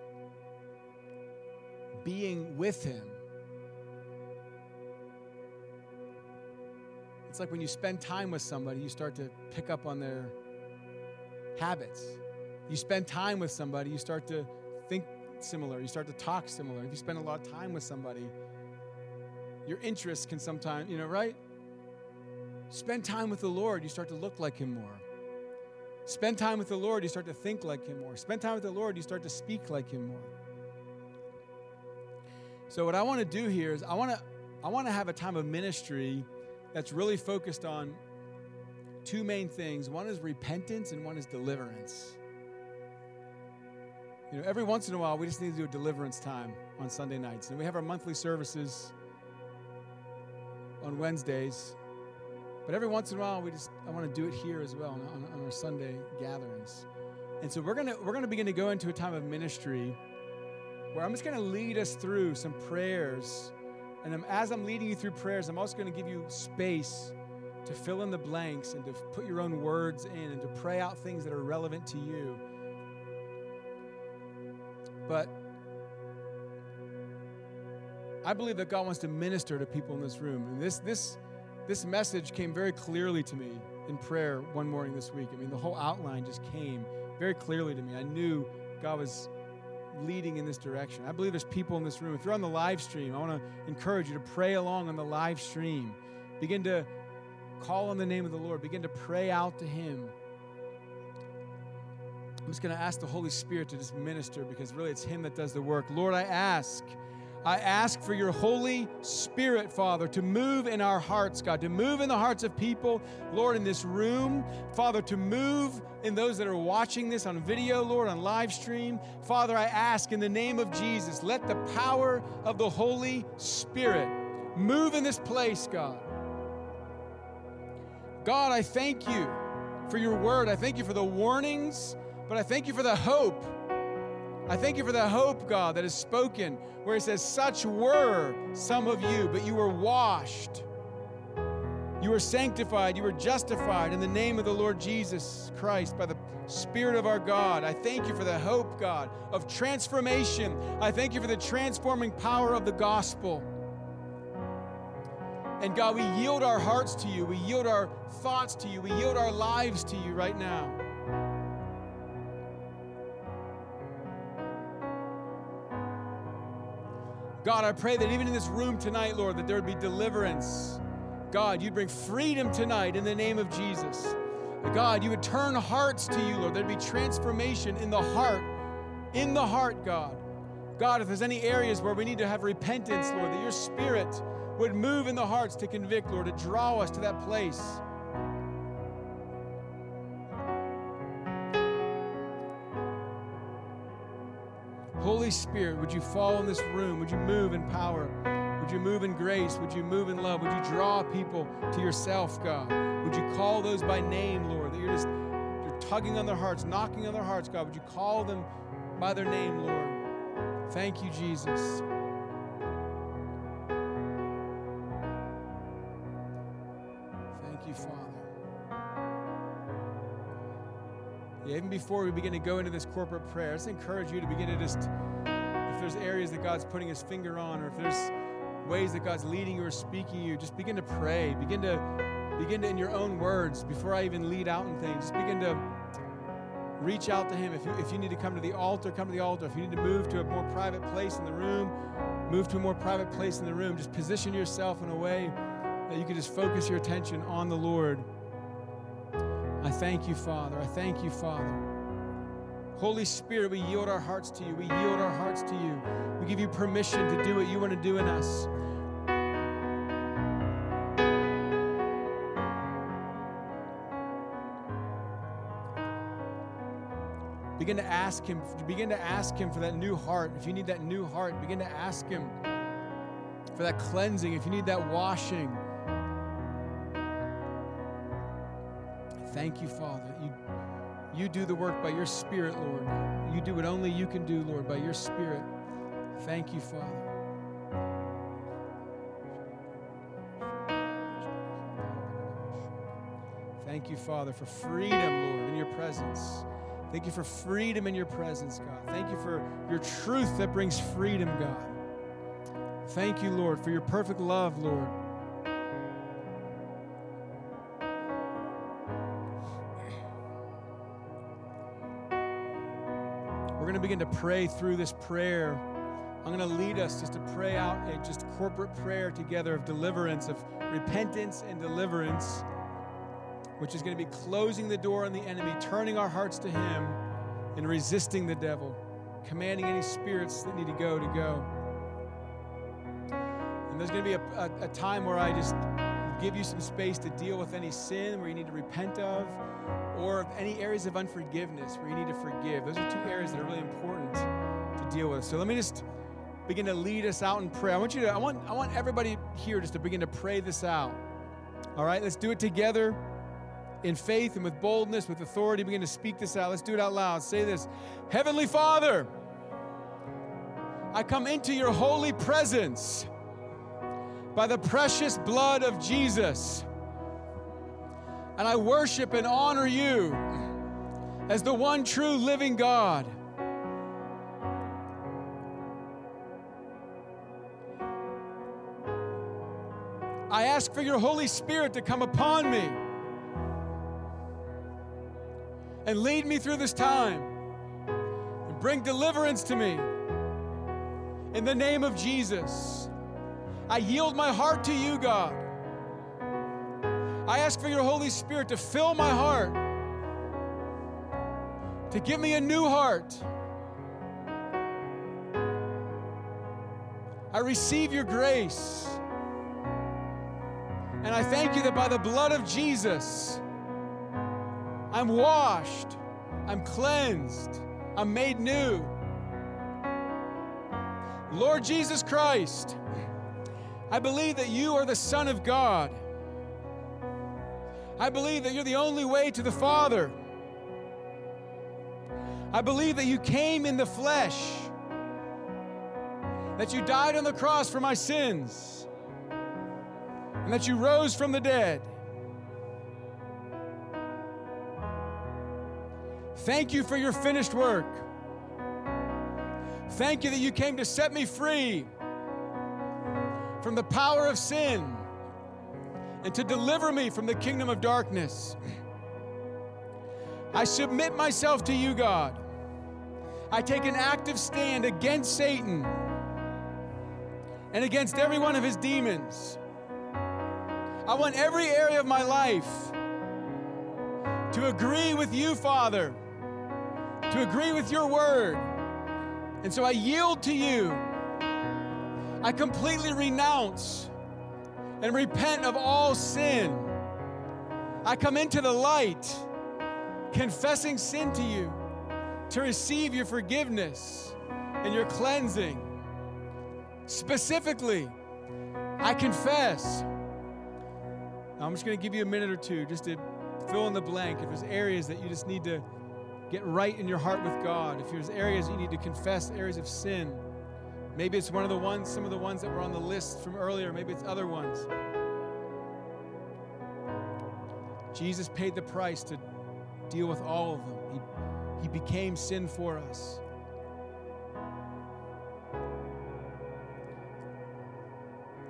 Being with Him It's like when you spend time with somebody, you start to pick up on their habits. You spend time with somebody, you start to think similar, you start to talk similar. If you spend a lot of time with somebody, your interests can sometimes, you know, right? Spend time with the Lord, you start to look like Him more. Spend time with the Lord, you start to think like Him more. Spend time with the Lord, you start to speak like Him more. So, what I want to do here is I want to I want to have a time of ministry that's really focused on two main things one is repentance and one is deliverance. You know, every once in a while, we just need to do a deliverance time on Sunday nights. And we have our monthly services on Wednesdays. But every once in a while, we just I want to do it here as well on, on our Sunday gatherings. And so we're gonna we're gonna begin to go into a time of ministry where I'm just gonna lead us through some prayers and I'm, as I'm leading you through prayers, I'm also going to give you space to fill in the blanks and to put your own words in and to pray out things that are relevant to you. But I believe that God wants to minister to people in this room. And this, this, this message came very clearly to me in prayer one morning this week. I mean, the whole outline just came very clearly to me. I knew God was leading in this direction. I believe there's people in this room. If you're on the live stream, I want to encourage you to pray along on the live stream. Begin to call on the name of the Lord, begin to pray out to Him. I'm just going to ask the Holy Spirit to just minister because really it's Him that does the work. Lord, I ask I ask for your Holy Spirit, Father, to move in our hearts, God, to move in the hearts of people, Lord, in this room. Father, to move in those that are watching this on video, Lord, on live stream. Father, I ask in the name of Jesus, let the power of the Holy Spirit move in this place, God. God, I thank you for your word. I thank you for the warnings, but I thank you for the hope I thank you for the hope, God, that is spoken, where it says, Such were some of you, but you were washed. You were sanctified. You were justified in the name of the Lord Jesus Christ by the Spirit of our God. I thank you for the hope, God, of transformation. I thank you for the transforming power of the gospel. And God, we yield our hearts to you. We yield our thoughts to you. We yield our lives to you right now. God, I pray that even in this room tonight, Lord, that there would be deliverance. God, you'd bring freedom tonight in the name of Jesus. God, you would turn hearts to you, Lord. There'd be transformation in the heart, in the heart, God. God, if there's any areas where we need to have repentance, Lord, that your spirit would move in the hearts to convict, Lord, to draw us to that place. Holy Spirit, would you fall in this room? Would you move in power? Would you move in grace? Would you move in love? Would you draw people to yourself, God? Would you call those by name, Lord? That you're just you're tugging on their hearts, knocking on their hearts, God. Would you call them by their name, Lord? Thank you, Jesus. Even before we begin to go into this corporate prayer, let's encourage you to begin to just if there's areas that God's putting his finger on, or if there's ways that God's leading you or speaking you, just begin to pray. Begin to begin to in your own words before I even lead out in things. Just begin to reach out to him. If you if you need to come to the altar, come to the altar. If you need to move to a more private place in the room, move to a more private place in the room. Just position yourself in a way that you can just focus your attention on the Lord. I thank you, Father. I thank you, Father. Holy Spirit, we yield our hearts to you. We yield our hearts to you. We give you permission to do what you want to do in us. Begin to ask Him, begin to ask Him for that new heart. If you need that new heart, begin to ask Him for that cleansing, if you need that washing, thank you, Father. You, you do the work by your Spirit, Lord. You do what only you can do, Lord, by your Spirit. Thank you, Father. Thank you, Father, for freedom, Lord, in your presence. Thank you for freedom in your presence, God. Thank you for your truth that brings freedom, God. Thank you, Lord, for your perfect love, Lord. We're going to begin to pray through this prayer. I'm going to lead us just to pray out a just corporate prayer together of deliverance, of repentance and deliverance which is going to be closing the door on the enemy, turning our hearts to Him, and resisting the devil, commanding any spirits that need to go to go. And there's going to be a, a, a time where I just give you some space to deal with any sin where you need to repent of, or any areas of unforgiveness where you need to forgive. Those are two areas that are really important to deal with. So let me just begin to lead us out in prayer. I want you to, I want, I want everybody here just to begin to pray this out. All right, let's do it together in faith and with boldness, with authority, begin to speak this out. Let's do it out loud. Say this Heavenly Father, I come into your holy presence by the precious blood of Jesus. And I worship and honor you as the one true living God. I ask for your Holy Spirit to come upon me and lead me through this time and bring deliverance to me. In the name of Jesus, I yield my heart to you, God. I ask for your Holy Spirit to fill my heart, to give me a new heart. I receive your grace. And I thank you that by the blood of Jesus, I'm washed. I'm cleansed. I'm made new. Lord Jesus Christ, I believe that you are the Son of God. I believe that you're the only way to the Father. I believe that you came in the flesh, that you died on the cross for my sins, and that you rose from the dead. Thank you for your finished work. Thank you that you came to set me free from the power of sin and to deliver me from the kingdom of darkness. I submit myself to you, God. I take an active stand against Satan and against every one of his demons. I want every area of my life to agree with you, Father to agree with your word. And so I yield to you. I completely renounce and repent of all sin. I come into the light, confessing sin to you, to receive your forgiveness and your cleansing. Specifically, I confess. I'm just going to give you a minute or two just to fill in the blank. If there's areas that you just need to get right in your heart with God, if there's areas you need to confess, areas of sin, maybe it's one of the ones, some of the ones that were on the list from earlier, maybe it's other ones. Jesus paid the price to deal with all of them. He, he became sin for us.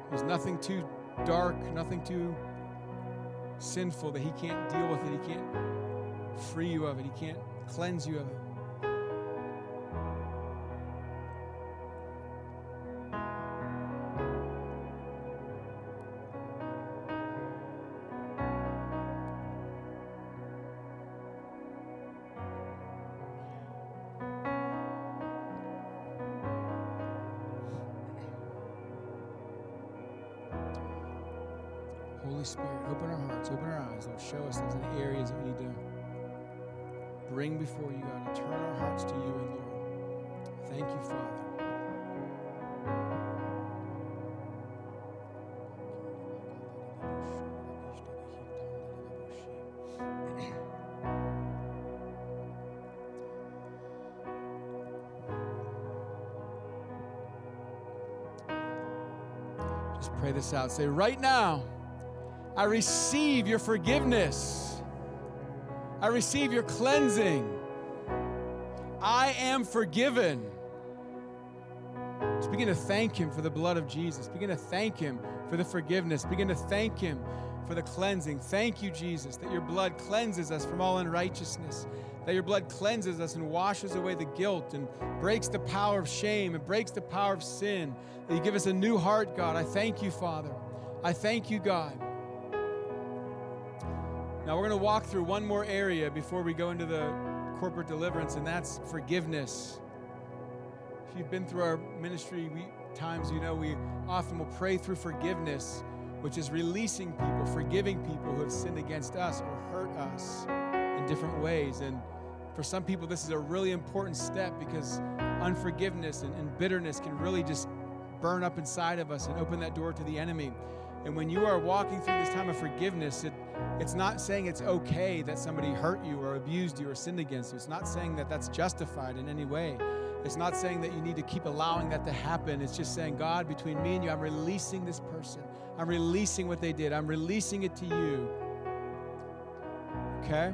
There's nothing too dark, nothing too sinful that He can't deal with it. He can't free you of it. He can't cleanse you of it. This out. Say, right now, I receive your forgiveness. I receive your cleansing. I am forgiven. Just begin to thank Him for the blood of Jesus. Begin to thank Him for the forgiveness. Begin to thank Him for the cleansing. Thank you, Jesus, that your blood cleanses us from all unrighteousness, that your blood cleanses us and washes away the guilt and breaks the power of shame and breaks the power of sin. That you give us a new heart, God. I thank you, Father. I thank you, God. Now we're going to walk through one more area before we go into the corporate deliverance, and that's forgiveness. If you've been through our ministry we, times, you know we often will pray through forgiveness, which is releasing people, forgiving people who have sinned against us or hurt us in different ways. And for some people, this is a really important step because unforgiveness and, and bitterness can really just burn up inside of us and open that door to the enemy. And when you are walking through this time of forgiveness, it, it's not saying it's okay that somebody hurt you or abused you or sinned against you. It's not saying that that's justified in any way. It's not saying that you need to keep allowing that to happen. It's just saying, God, between me and you, I'm releasing this person. I'm releasing what they did. I'm releasing it to you. Okay?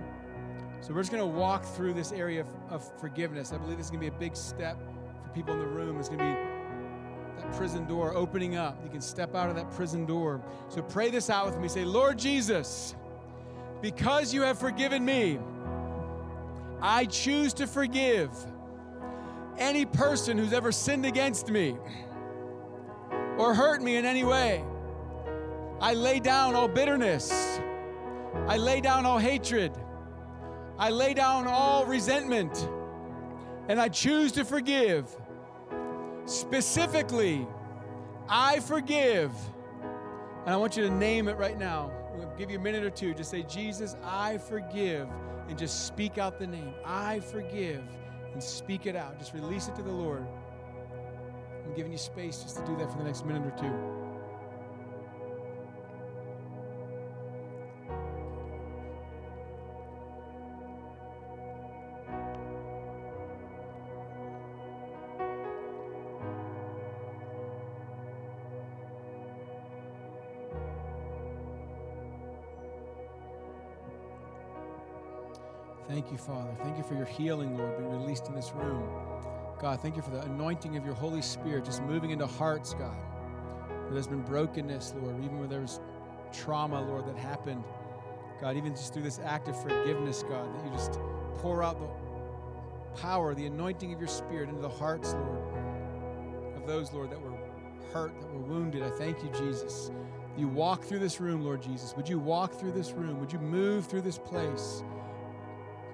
So we're just going to walk through this area of, of forgiveness. I believe this is going to be a big step for people in the room. It's going to be that prison door opening up. You can step out of that prison door. So pray this out with me. Say, Lord Jesus, because you have forgiven me, I choose to forgive any person who's ever sinned against me or hurt me in any way. I lay down all bitterness. I lay down all hatred. I lay down all resentment. And I choose to forgive. Specifically, I forgive. And I want you to name it right now. We'll give you a minute or two. Just say, Jesus, I forgive. And just speak out the name. I forgive. And speak it out. Just release it to the Lord. I'm giving you space just to do that for the next minute or two. Thank you, Father. Thank you for your healing, Lord, be released in this room. God, thank you for the anointing of your Holy Spirit just moving into hearts, God. Where there's been brokenness, Lord, even where there's trauma, Lord, that happened. God, even just through this act of forgiveness, God, that you just pour out the power, the anointing of your Spirit into the hearts, Lord, of those, Lord, that were hurt, that were wounded. I thank you, Jesus. You walk through this room, Lord Jesus. Would you walk through this room? Would you move through this place?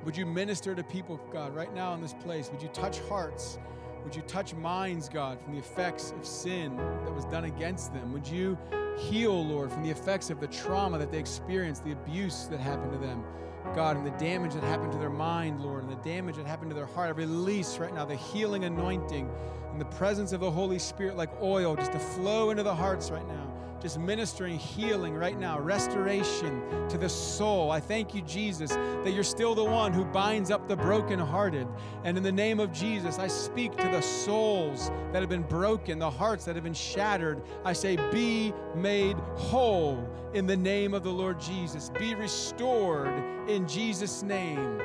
Would you minister to people, God, right now in this place? Would you touch hearts? Would you touch minds, God, from the effects of sin that was done against them? Would you heal, Lord, from the effects of the trauma that they experienced, the abuse that happened to them? God, and the damage that happened to their mind, Lord, and the damage that happened to their heart. I release right now the healing anointing and the presence of the Holy Spirit like oil just to flow into the hearts right now just ministering healing right now, restoration to the soul. I thank you, Jesus, that you're still the one who binds up the brokenhearted. And in the name of Jesus, I speak to the souls that have been broken, the hearts that have been shattered. I say, be made whole in the name of the Lord Jesus. Be restored in Jesus' name.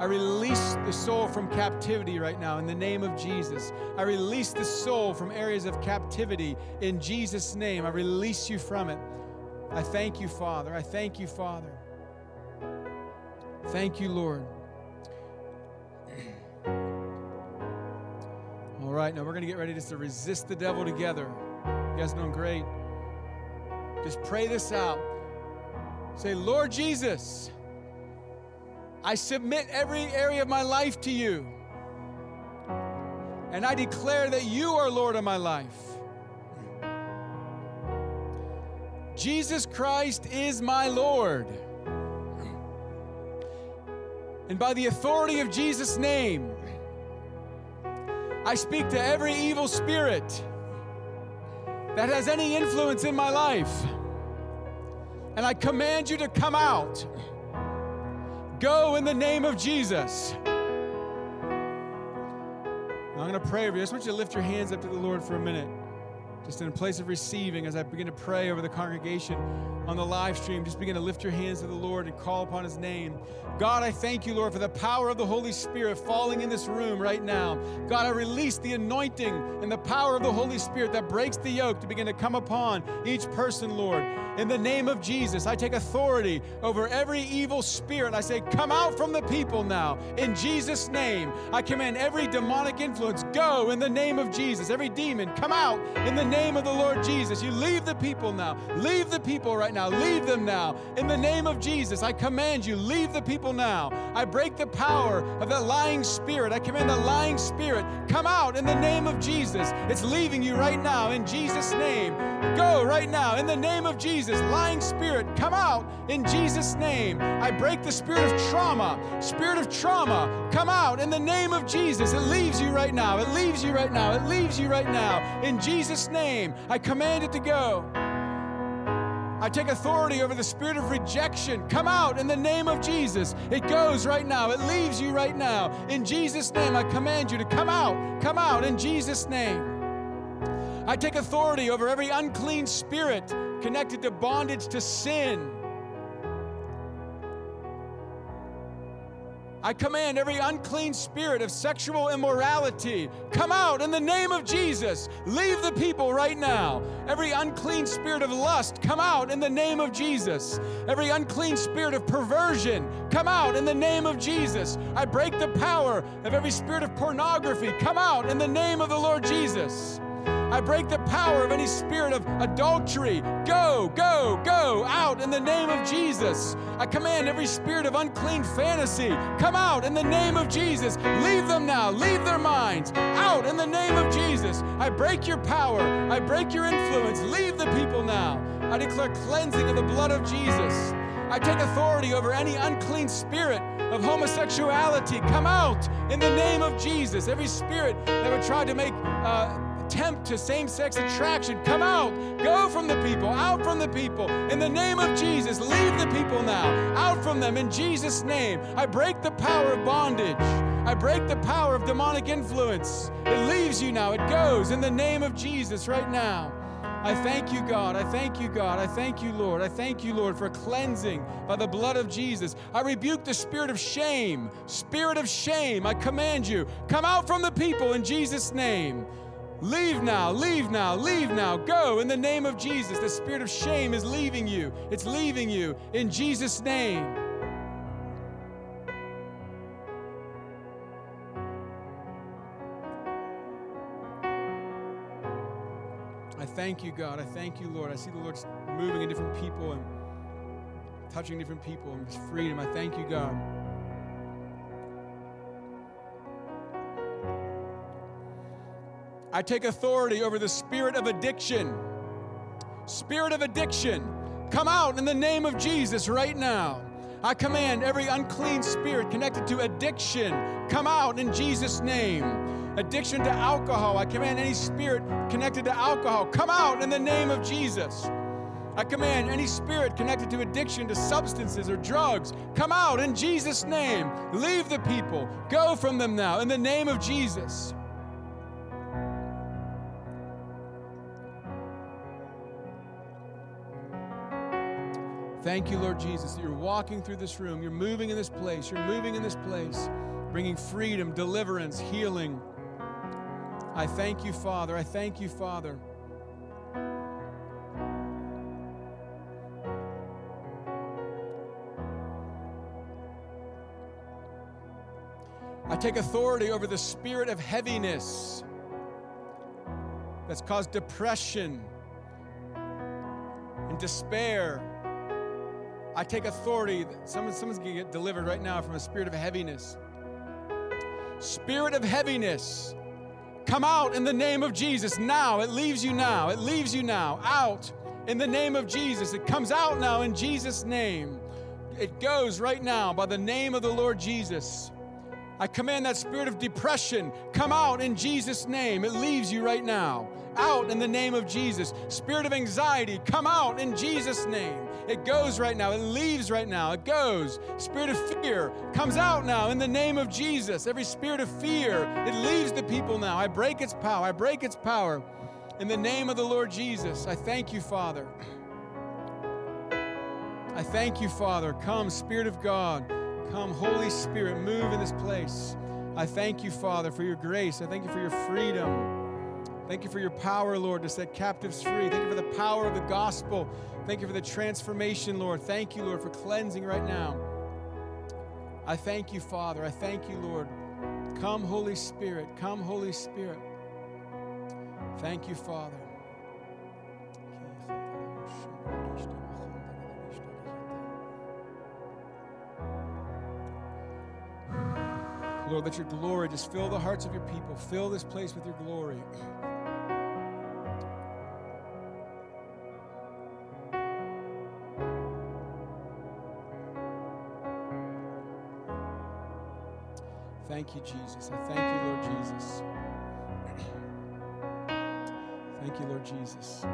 I release the soul from captivity right now in the name of Jesus. I release the soul from areas of captivity in Jesus' name. I release you from it. I thank you, Father. I thank you, Father. Thank you, Lord. <clears throat> All right, now we're going to get ready just to resist the devil together. You guys doing great. Just pray this out. Say, Lord Jesus, I submit every area of my life to you. And I declare that you are Lord of my life. Jesus Christ is my Lord. And by the authority of Jesus' name, I speak to every evil spirit that has any influence in my life. And I command you to come out. Go in the name of Jesus. I'm going to pray over you. I just want you to lift your hands up to the Lord for a minute. Just in a place of receiving as I begin to pray over the congregation on the live stream. Just begin to lift your hands to the Lord and call upon his name. God, I thank you, Lord, for the power of the Holy Spirit falling in this room right now. God, I release the anointing and the power of the Holy Spirit that breaks the yoke to begin to come upon each person, Lord. In the name of Jesus, I take authority over every evil spirit. I say, Come out from the people now. In Jesus' name, I command every demonic influence, go in the name of Jesus. Every demon, come out in the name of the Lord Jesus. You leave the people now. Leave the people right now. Leave them now. In the name of Jesus, I command you, leave the people now. I break the power of that lying spirit. I command the lying spirit, come out in the name of Jesus. It's leaving you right now in Jesus' name. Go right now in the name of Jesus. Lying spirit, come out in Jesus' name. I break the spirit of trauma. Spirit of trauma, come out in the name of Jesus. It leaves you right now. It leaves you right now. It leaves you right now. In Jesus' name, I command it to go. I take authority over the spirit of rejection. Come out in the name of Jesus. It goes right now. It leaves you right now. In Jesus' name, I command you to come out. Come out in Jesus' name. I take authority over every unclean spirit connected to bondage to sin. I command every unclean spirit of sexual immorality, come out in the name of Jesus. Leave the people right now. Every unclean spirit of lust, come out in the name of Jesus. Every unclean spirit of perversion, come out in the name of Jesus. I break the power of every spirit of pornography, come out in the name of the Lord Jesus. I break the power of any spirit of adultery. Go, go, go out in the name of Jesus. I command every spirit of unclean fantasy, come out in the name of Jesus. Leave them now, leave their minds out in the name of Jesus. I break your power, I break your influence. Leave the people now. I declare cleansing of the blood of Jesus. I take authority over any unclean spirit of homosexuality. Come out in the name of Jesus. Every spirit that would try to make uh, tempt to same sex attraction, come out. Go from the people, out from the people. In the name of Jesus, leave the people now. Out from them in Jesus' name. I break the power of bondage. I break the power of demonic influence. It leaves you now. It goes in the name of Jesus right now. I thank you, God. I thank you, God. I thank you, Lord. I thank you, Lord, for cleansing by the blood of Jesus. I rebuke the spirit of shame. Spirit of shame, I command you, come out from the people in Jesus' name. Leave now, leave now, leave now. Go in the name of Jesus. The spirit of shame is leaving you. It's leaving you in Jesus' name. I thank you, God. I thank you, Lord. I see the Lord moving in different people and touching different people and freedom. I thank you, God. I take authority over the spirit of addiction. Spirit of addiction, come out in the name of Jesus right now. I command every unclean spirit connected to addiction, come out in Jesus' name. Addiction to alcohol, I command any spirit connected to alcohol, come out in the name of Jesus. I command any spirit connected to addiction to substances or drugs, come out in Jesus' name. Leave the people, go from them now in the name of Jesus. Thank you, Lord Jesus, that you're walking through this room. You're moving in this place. You're moving in this place, bringing freedom, deliverance, healing. I thank you, Father. I thank you, Father. I take authority over the spirit of heaviness that's caused depression and despair I take authority. Someone, someone's going to get delivered right now from a spirit of heaviness. Spirit of heaviness, come out in the name of Jesus now. It leaves you now. It leaves you now. Out in the name of Jesus. It comes out now in Jesus' name. It goes right now by the name of the Lord Jesus. I command that spirit of depression, come out in Jesus' name. It leaves you right now. Out in the name of Jesus. Spirit of anxiety, come out in Jesus' name. It goes right now. It leaves right now. It goes. Spirit of fear comes out now in the name of Jesus. Every spirit of fear, it leaves the people now. I break its power. I break its power. In the name of the Lord Jesus, I thank you, Father. I thank you, Father. Come, Spirit of God. Come, Holy Spirit, move in this place. I thank you, Father, for your grace. I thank you for your freedom. Thank you for your power, Lord, to set captives free. Thank you for the power of the gospel. Thank you for the transformation, Lord. Thank you, Lord, for cleansing right now. I thank you, Father. I thank you, Lord. Come, Holy Spirit. Come, Holy Spirit. Thank you, Father. Lord, let your glory just fill the hearts of your people. Fill this place with your glory. Thank you, Jesus. I thank you, Lord Jesus. Thank you, Lord Jesus.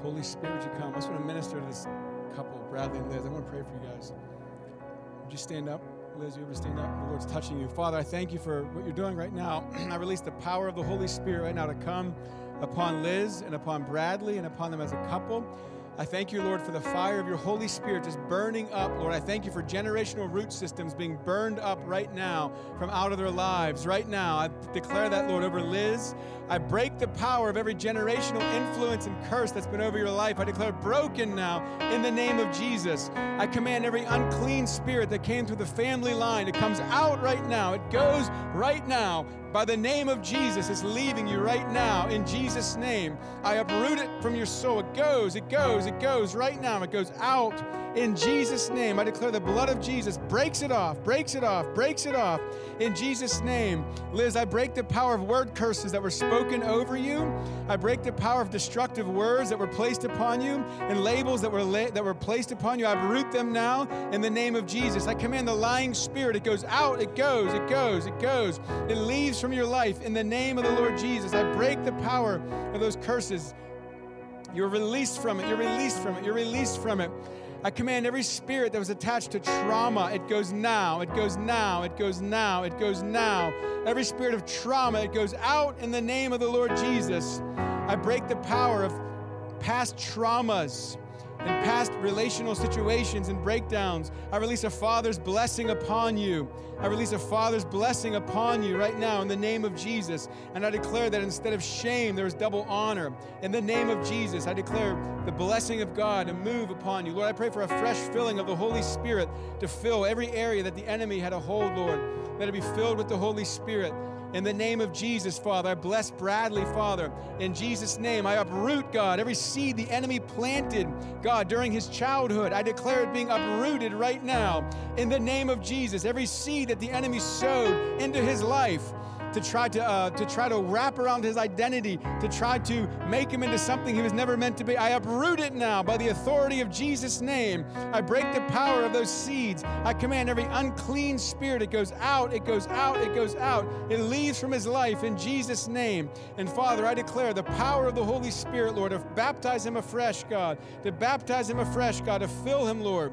Holy Spirit, you come. I just want to minister to this couple, Bradley and Liz. I want to pray for you guys. Would you stand up? Liz, you ever stand up? The Lord's touching you. Father, I thank you for what you're doing right now. <clears throat> I release the power of the Holy Spirit right now to come upon Liz and upon Bradley and upon them as a couple. I thank you, Lord, for the fire of your Holy Spirit just burning up, Lord. I thank you for generational root systems being burned up right now from out of their lives. Right now, I declare that, Lord, over Liz. I break the power of every generational influence and curse that's been over your life. I declare broken now in the name of Jesus. I command every unclean spirit that came through the family line, it comes out right now. It goes right now by the name of Jesus, it's leaving you right now in Jesus' name. I uproot it from your soul. It goes, it goes, it goes right now. It goes out in Jesus' name. I declare the blood of Jesus breaks it off, breaks it off, breaks it off in Jesus' name. Liz, I break the power of word curses that were spoken over you. I break the power of destructive words that were placed upon you and labels that were la- that were placed upon you. I uproot them now in the name of Jesus. I command the lying spirit. It goes out, it goes, it goes, it goes. It leaves from your life in the name of the Lord Jesus. I break the power of those curses. You're released from it. You're released from it. You're released from it. I command every spirit that was attached to trauma, it goes now, it goes now, it goes now, it goes now. Every spirit of trauma, it goes out in the name of the Lord Jesus. I break the power of past traumas and past relational situations and breakdowns. I release a Father's blessing upon you. I release a Father's blessing upon you right now in the name of Jesus. And I declare that instead of shame, there is double honor. In the name of Jesus, I declare the blessing of God to move upon you. Lord, I pray for a fresh filling of the Holy Spirit to fill every area that the enemy had a hold, Lord. Let it be filled with the Holy Spirit. In the name of Jesus, Father, I bless Bradley, Father. In Jesus' name, I uproot, God, every seed the enemy planted, God, during his childhood. I declare it being uprooted right now. In the name of Jesus, every seed that the enemy sowed into his life to try to uh, to try to wrap around his identity, to try to make him into something he was never meant to be. I uproot it now by the authority of Jesus' name. I break the power of those seeds. I command every unclean spirit. It goes out. It goes out. It goes out. It leaves from his life in Jesus' name. And Father, I declare the power of the Holy Spirit, Lord, to baptize him afresh, God, to baptize him afresh, God, to fill him, Lord.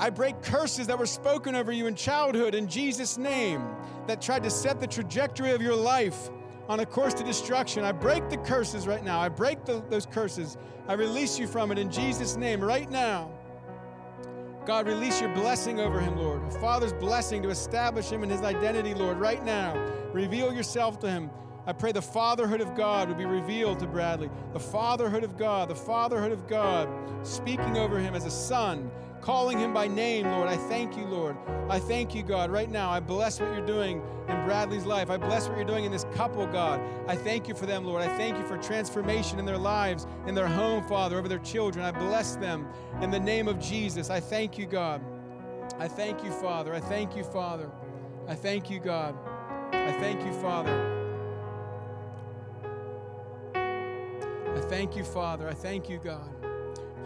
I break curses that were spoken over you in childhood in Jesus' name that tried to set the trajectory of your life on a course to destruction. I break the curses right now. I break the, those curses. I release you from it in Jesus' name right now. God, release your blessing over him, Lord. A father's blessing to establish him in his identity, Lord, right now. Reveal yourself to him. I pray the fatherhood of God would be revealed to Bradley. The fatherhood of God, the fatherhood of God, speaking over him as a son, calling him by name, Lord. I thank you, Lord. I thank you, God. Right now, I bless what you're doing in Bradley's life. I bless what you're doing in this couple, God. I thank you for them, Lord. I thank you for transformation in their lives, in their home, Father, over their children. I bless them in the name of Jesus. I thank you, God. I thank you, Father. I thank you, Father. I thank you, God. I thank you, Father. I thank you, Father. I thank you, God.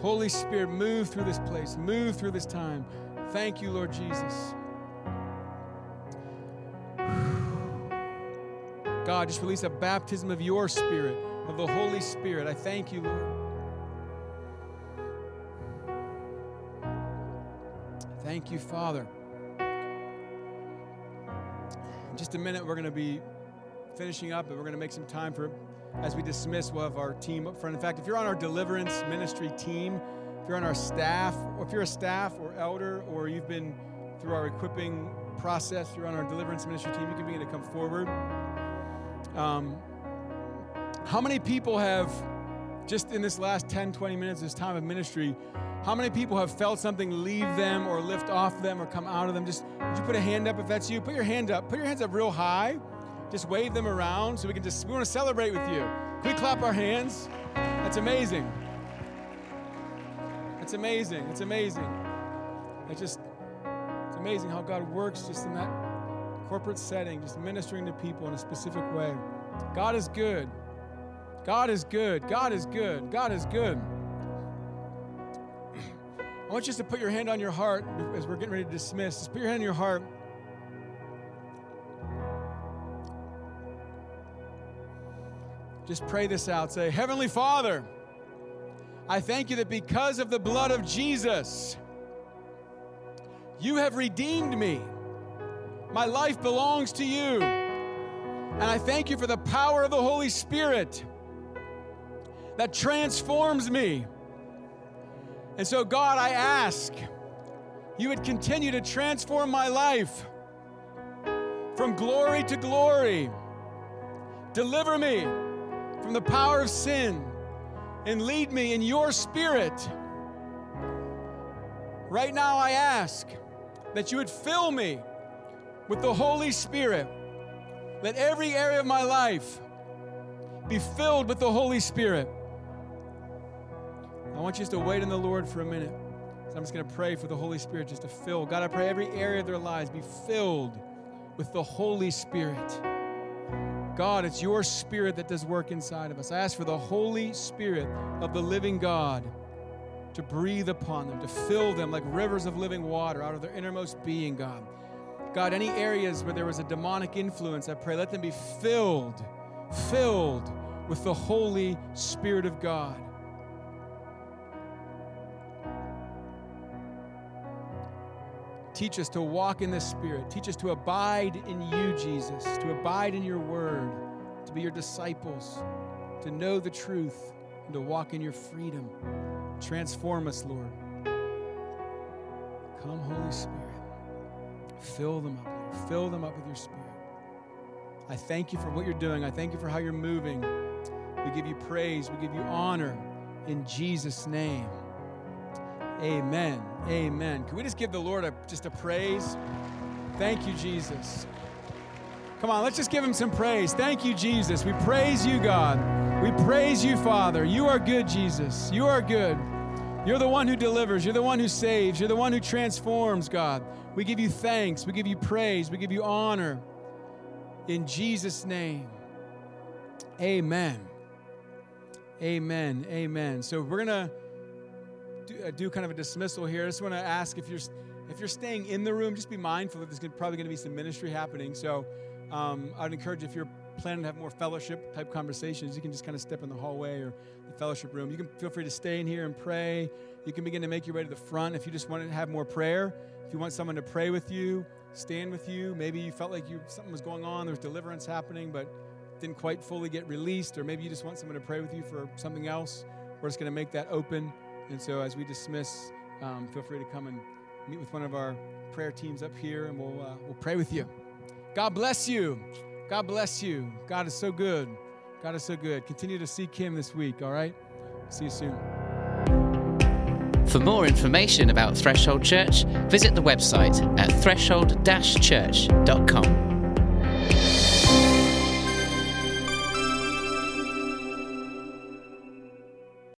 Holy Spirit, move through this place, move through this time. Thank you, Lord Jesus. <sighs> God, just release a baptism of your Spirit, of the Holy Spirit. I thank you, Lord. Thank you, Father. In just a minute, we're going to be finishing up, and we're going to make some time for, as we dismiss, we'll have our team up front. In fact, if you're on our deliverance ministry team, if you're on our staff, or if you're a staff or elder, or you've been through our equipping process, you're on our deliverance ministry team, you can begin to come forward. Um, how many people have, just in this last 10, 20 minutes, this time of ministry, how many people have felt something leave them or lift off them or come out of them? Just would you put a hand up if that's you? Put your hand up. Put your hands up real high. Just wave them around so we can just we want to celebrate with you. Can we clap our hands? That's amazing. It's amazing. It's amazing. It just it's amazing how God works just in that corporate setting, just ministering to people in a specific way. God is good. God is good. God is good. God is good. <clears throat> I want you to put your hand on your heart as we're getting ready to dismiss. Just put your hand on your heart. Just pray this out. Say, Heavenly Father, I thank you that because of the blood of Jesus, you have redeemed me. My life belongs to you. And I thank you for the power of the Holy Spirit that transforms me. And so, God, I ask you would continue to transform my life from glory to glory. Deliver me from the power of sin and lead me in your spirit. Right now, I ask that you would fill me with the Holy Spirit. Let every area of my life be filled with the Holy Spirit. I want you just to wait in the Lord for a minute. So I'm just going to pray for the Holy Spirit just to fill. God, I pray every area of their lives be filled with the Holy Spirit. God, it's your spirit that does work inside of us. I ask for the Holy Spirit of the living God to breathe upon them, to fill them like rivers of living water out of their innermost being, God. God, any areas where there was a demonic influence, I pray, let them be filled, filled with the Holy Spirit of God. Teach us to walk in the Spirit. Teach us to abide in you, Jesus, to abide in your word, to be your disciples, to know the truth, and to walk in your freedom. Transform us, Lord. Come, Holy Spirit. Fill them up, Lord. Fill them up with your Spirit. I thank you for what you're doing. I thank you for how you're moving. We give you praise. We give you honor in Jesus' name. Amen. Amen. Can we just give the Lord a, just a praise? Thank you, Jesus. Come on, let's just give him some praise. Thank you, Jesus. We praise you, God. We praise you, Father. You are good, Jesus. You are good. You're the one who delivers. You're the one who saves. You're the one who transforms, God. We give you thanks. We give you praise. We give you honor. In Jesus' name. Amen. Amen. Amen. So we're going to do, uh, do kind of a dismissal here. I just want to ask if you're if you're staying in the room, just be mindful that there's probably going to be some ministry happening. So um, I'd encourage if you're planning to have more fellowship type conversations, you can just kind of step in the hallway or the fellowship room. You can feel free to stay in here and pray. You can begin to make your way to the front if you just want to have more prayer. If you want someone to pray with you, stand with you. Maybe you felt like you something was going on, there's deliverance happening, but didn't quite fully get released, or maybe you just want someone to pray with you for something else. We're just going to make that open. And so as we dismiss, um, feel free to come and meet with one of our prayer teams up here, and we'll, uh, we'll pray with you. God bless you. God bless you. God is so good. God is so good. Continue to seek Him this week, all right? See you soon. For more information about Threshold Church, visit the website at threshold-church.com.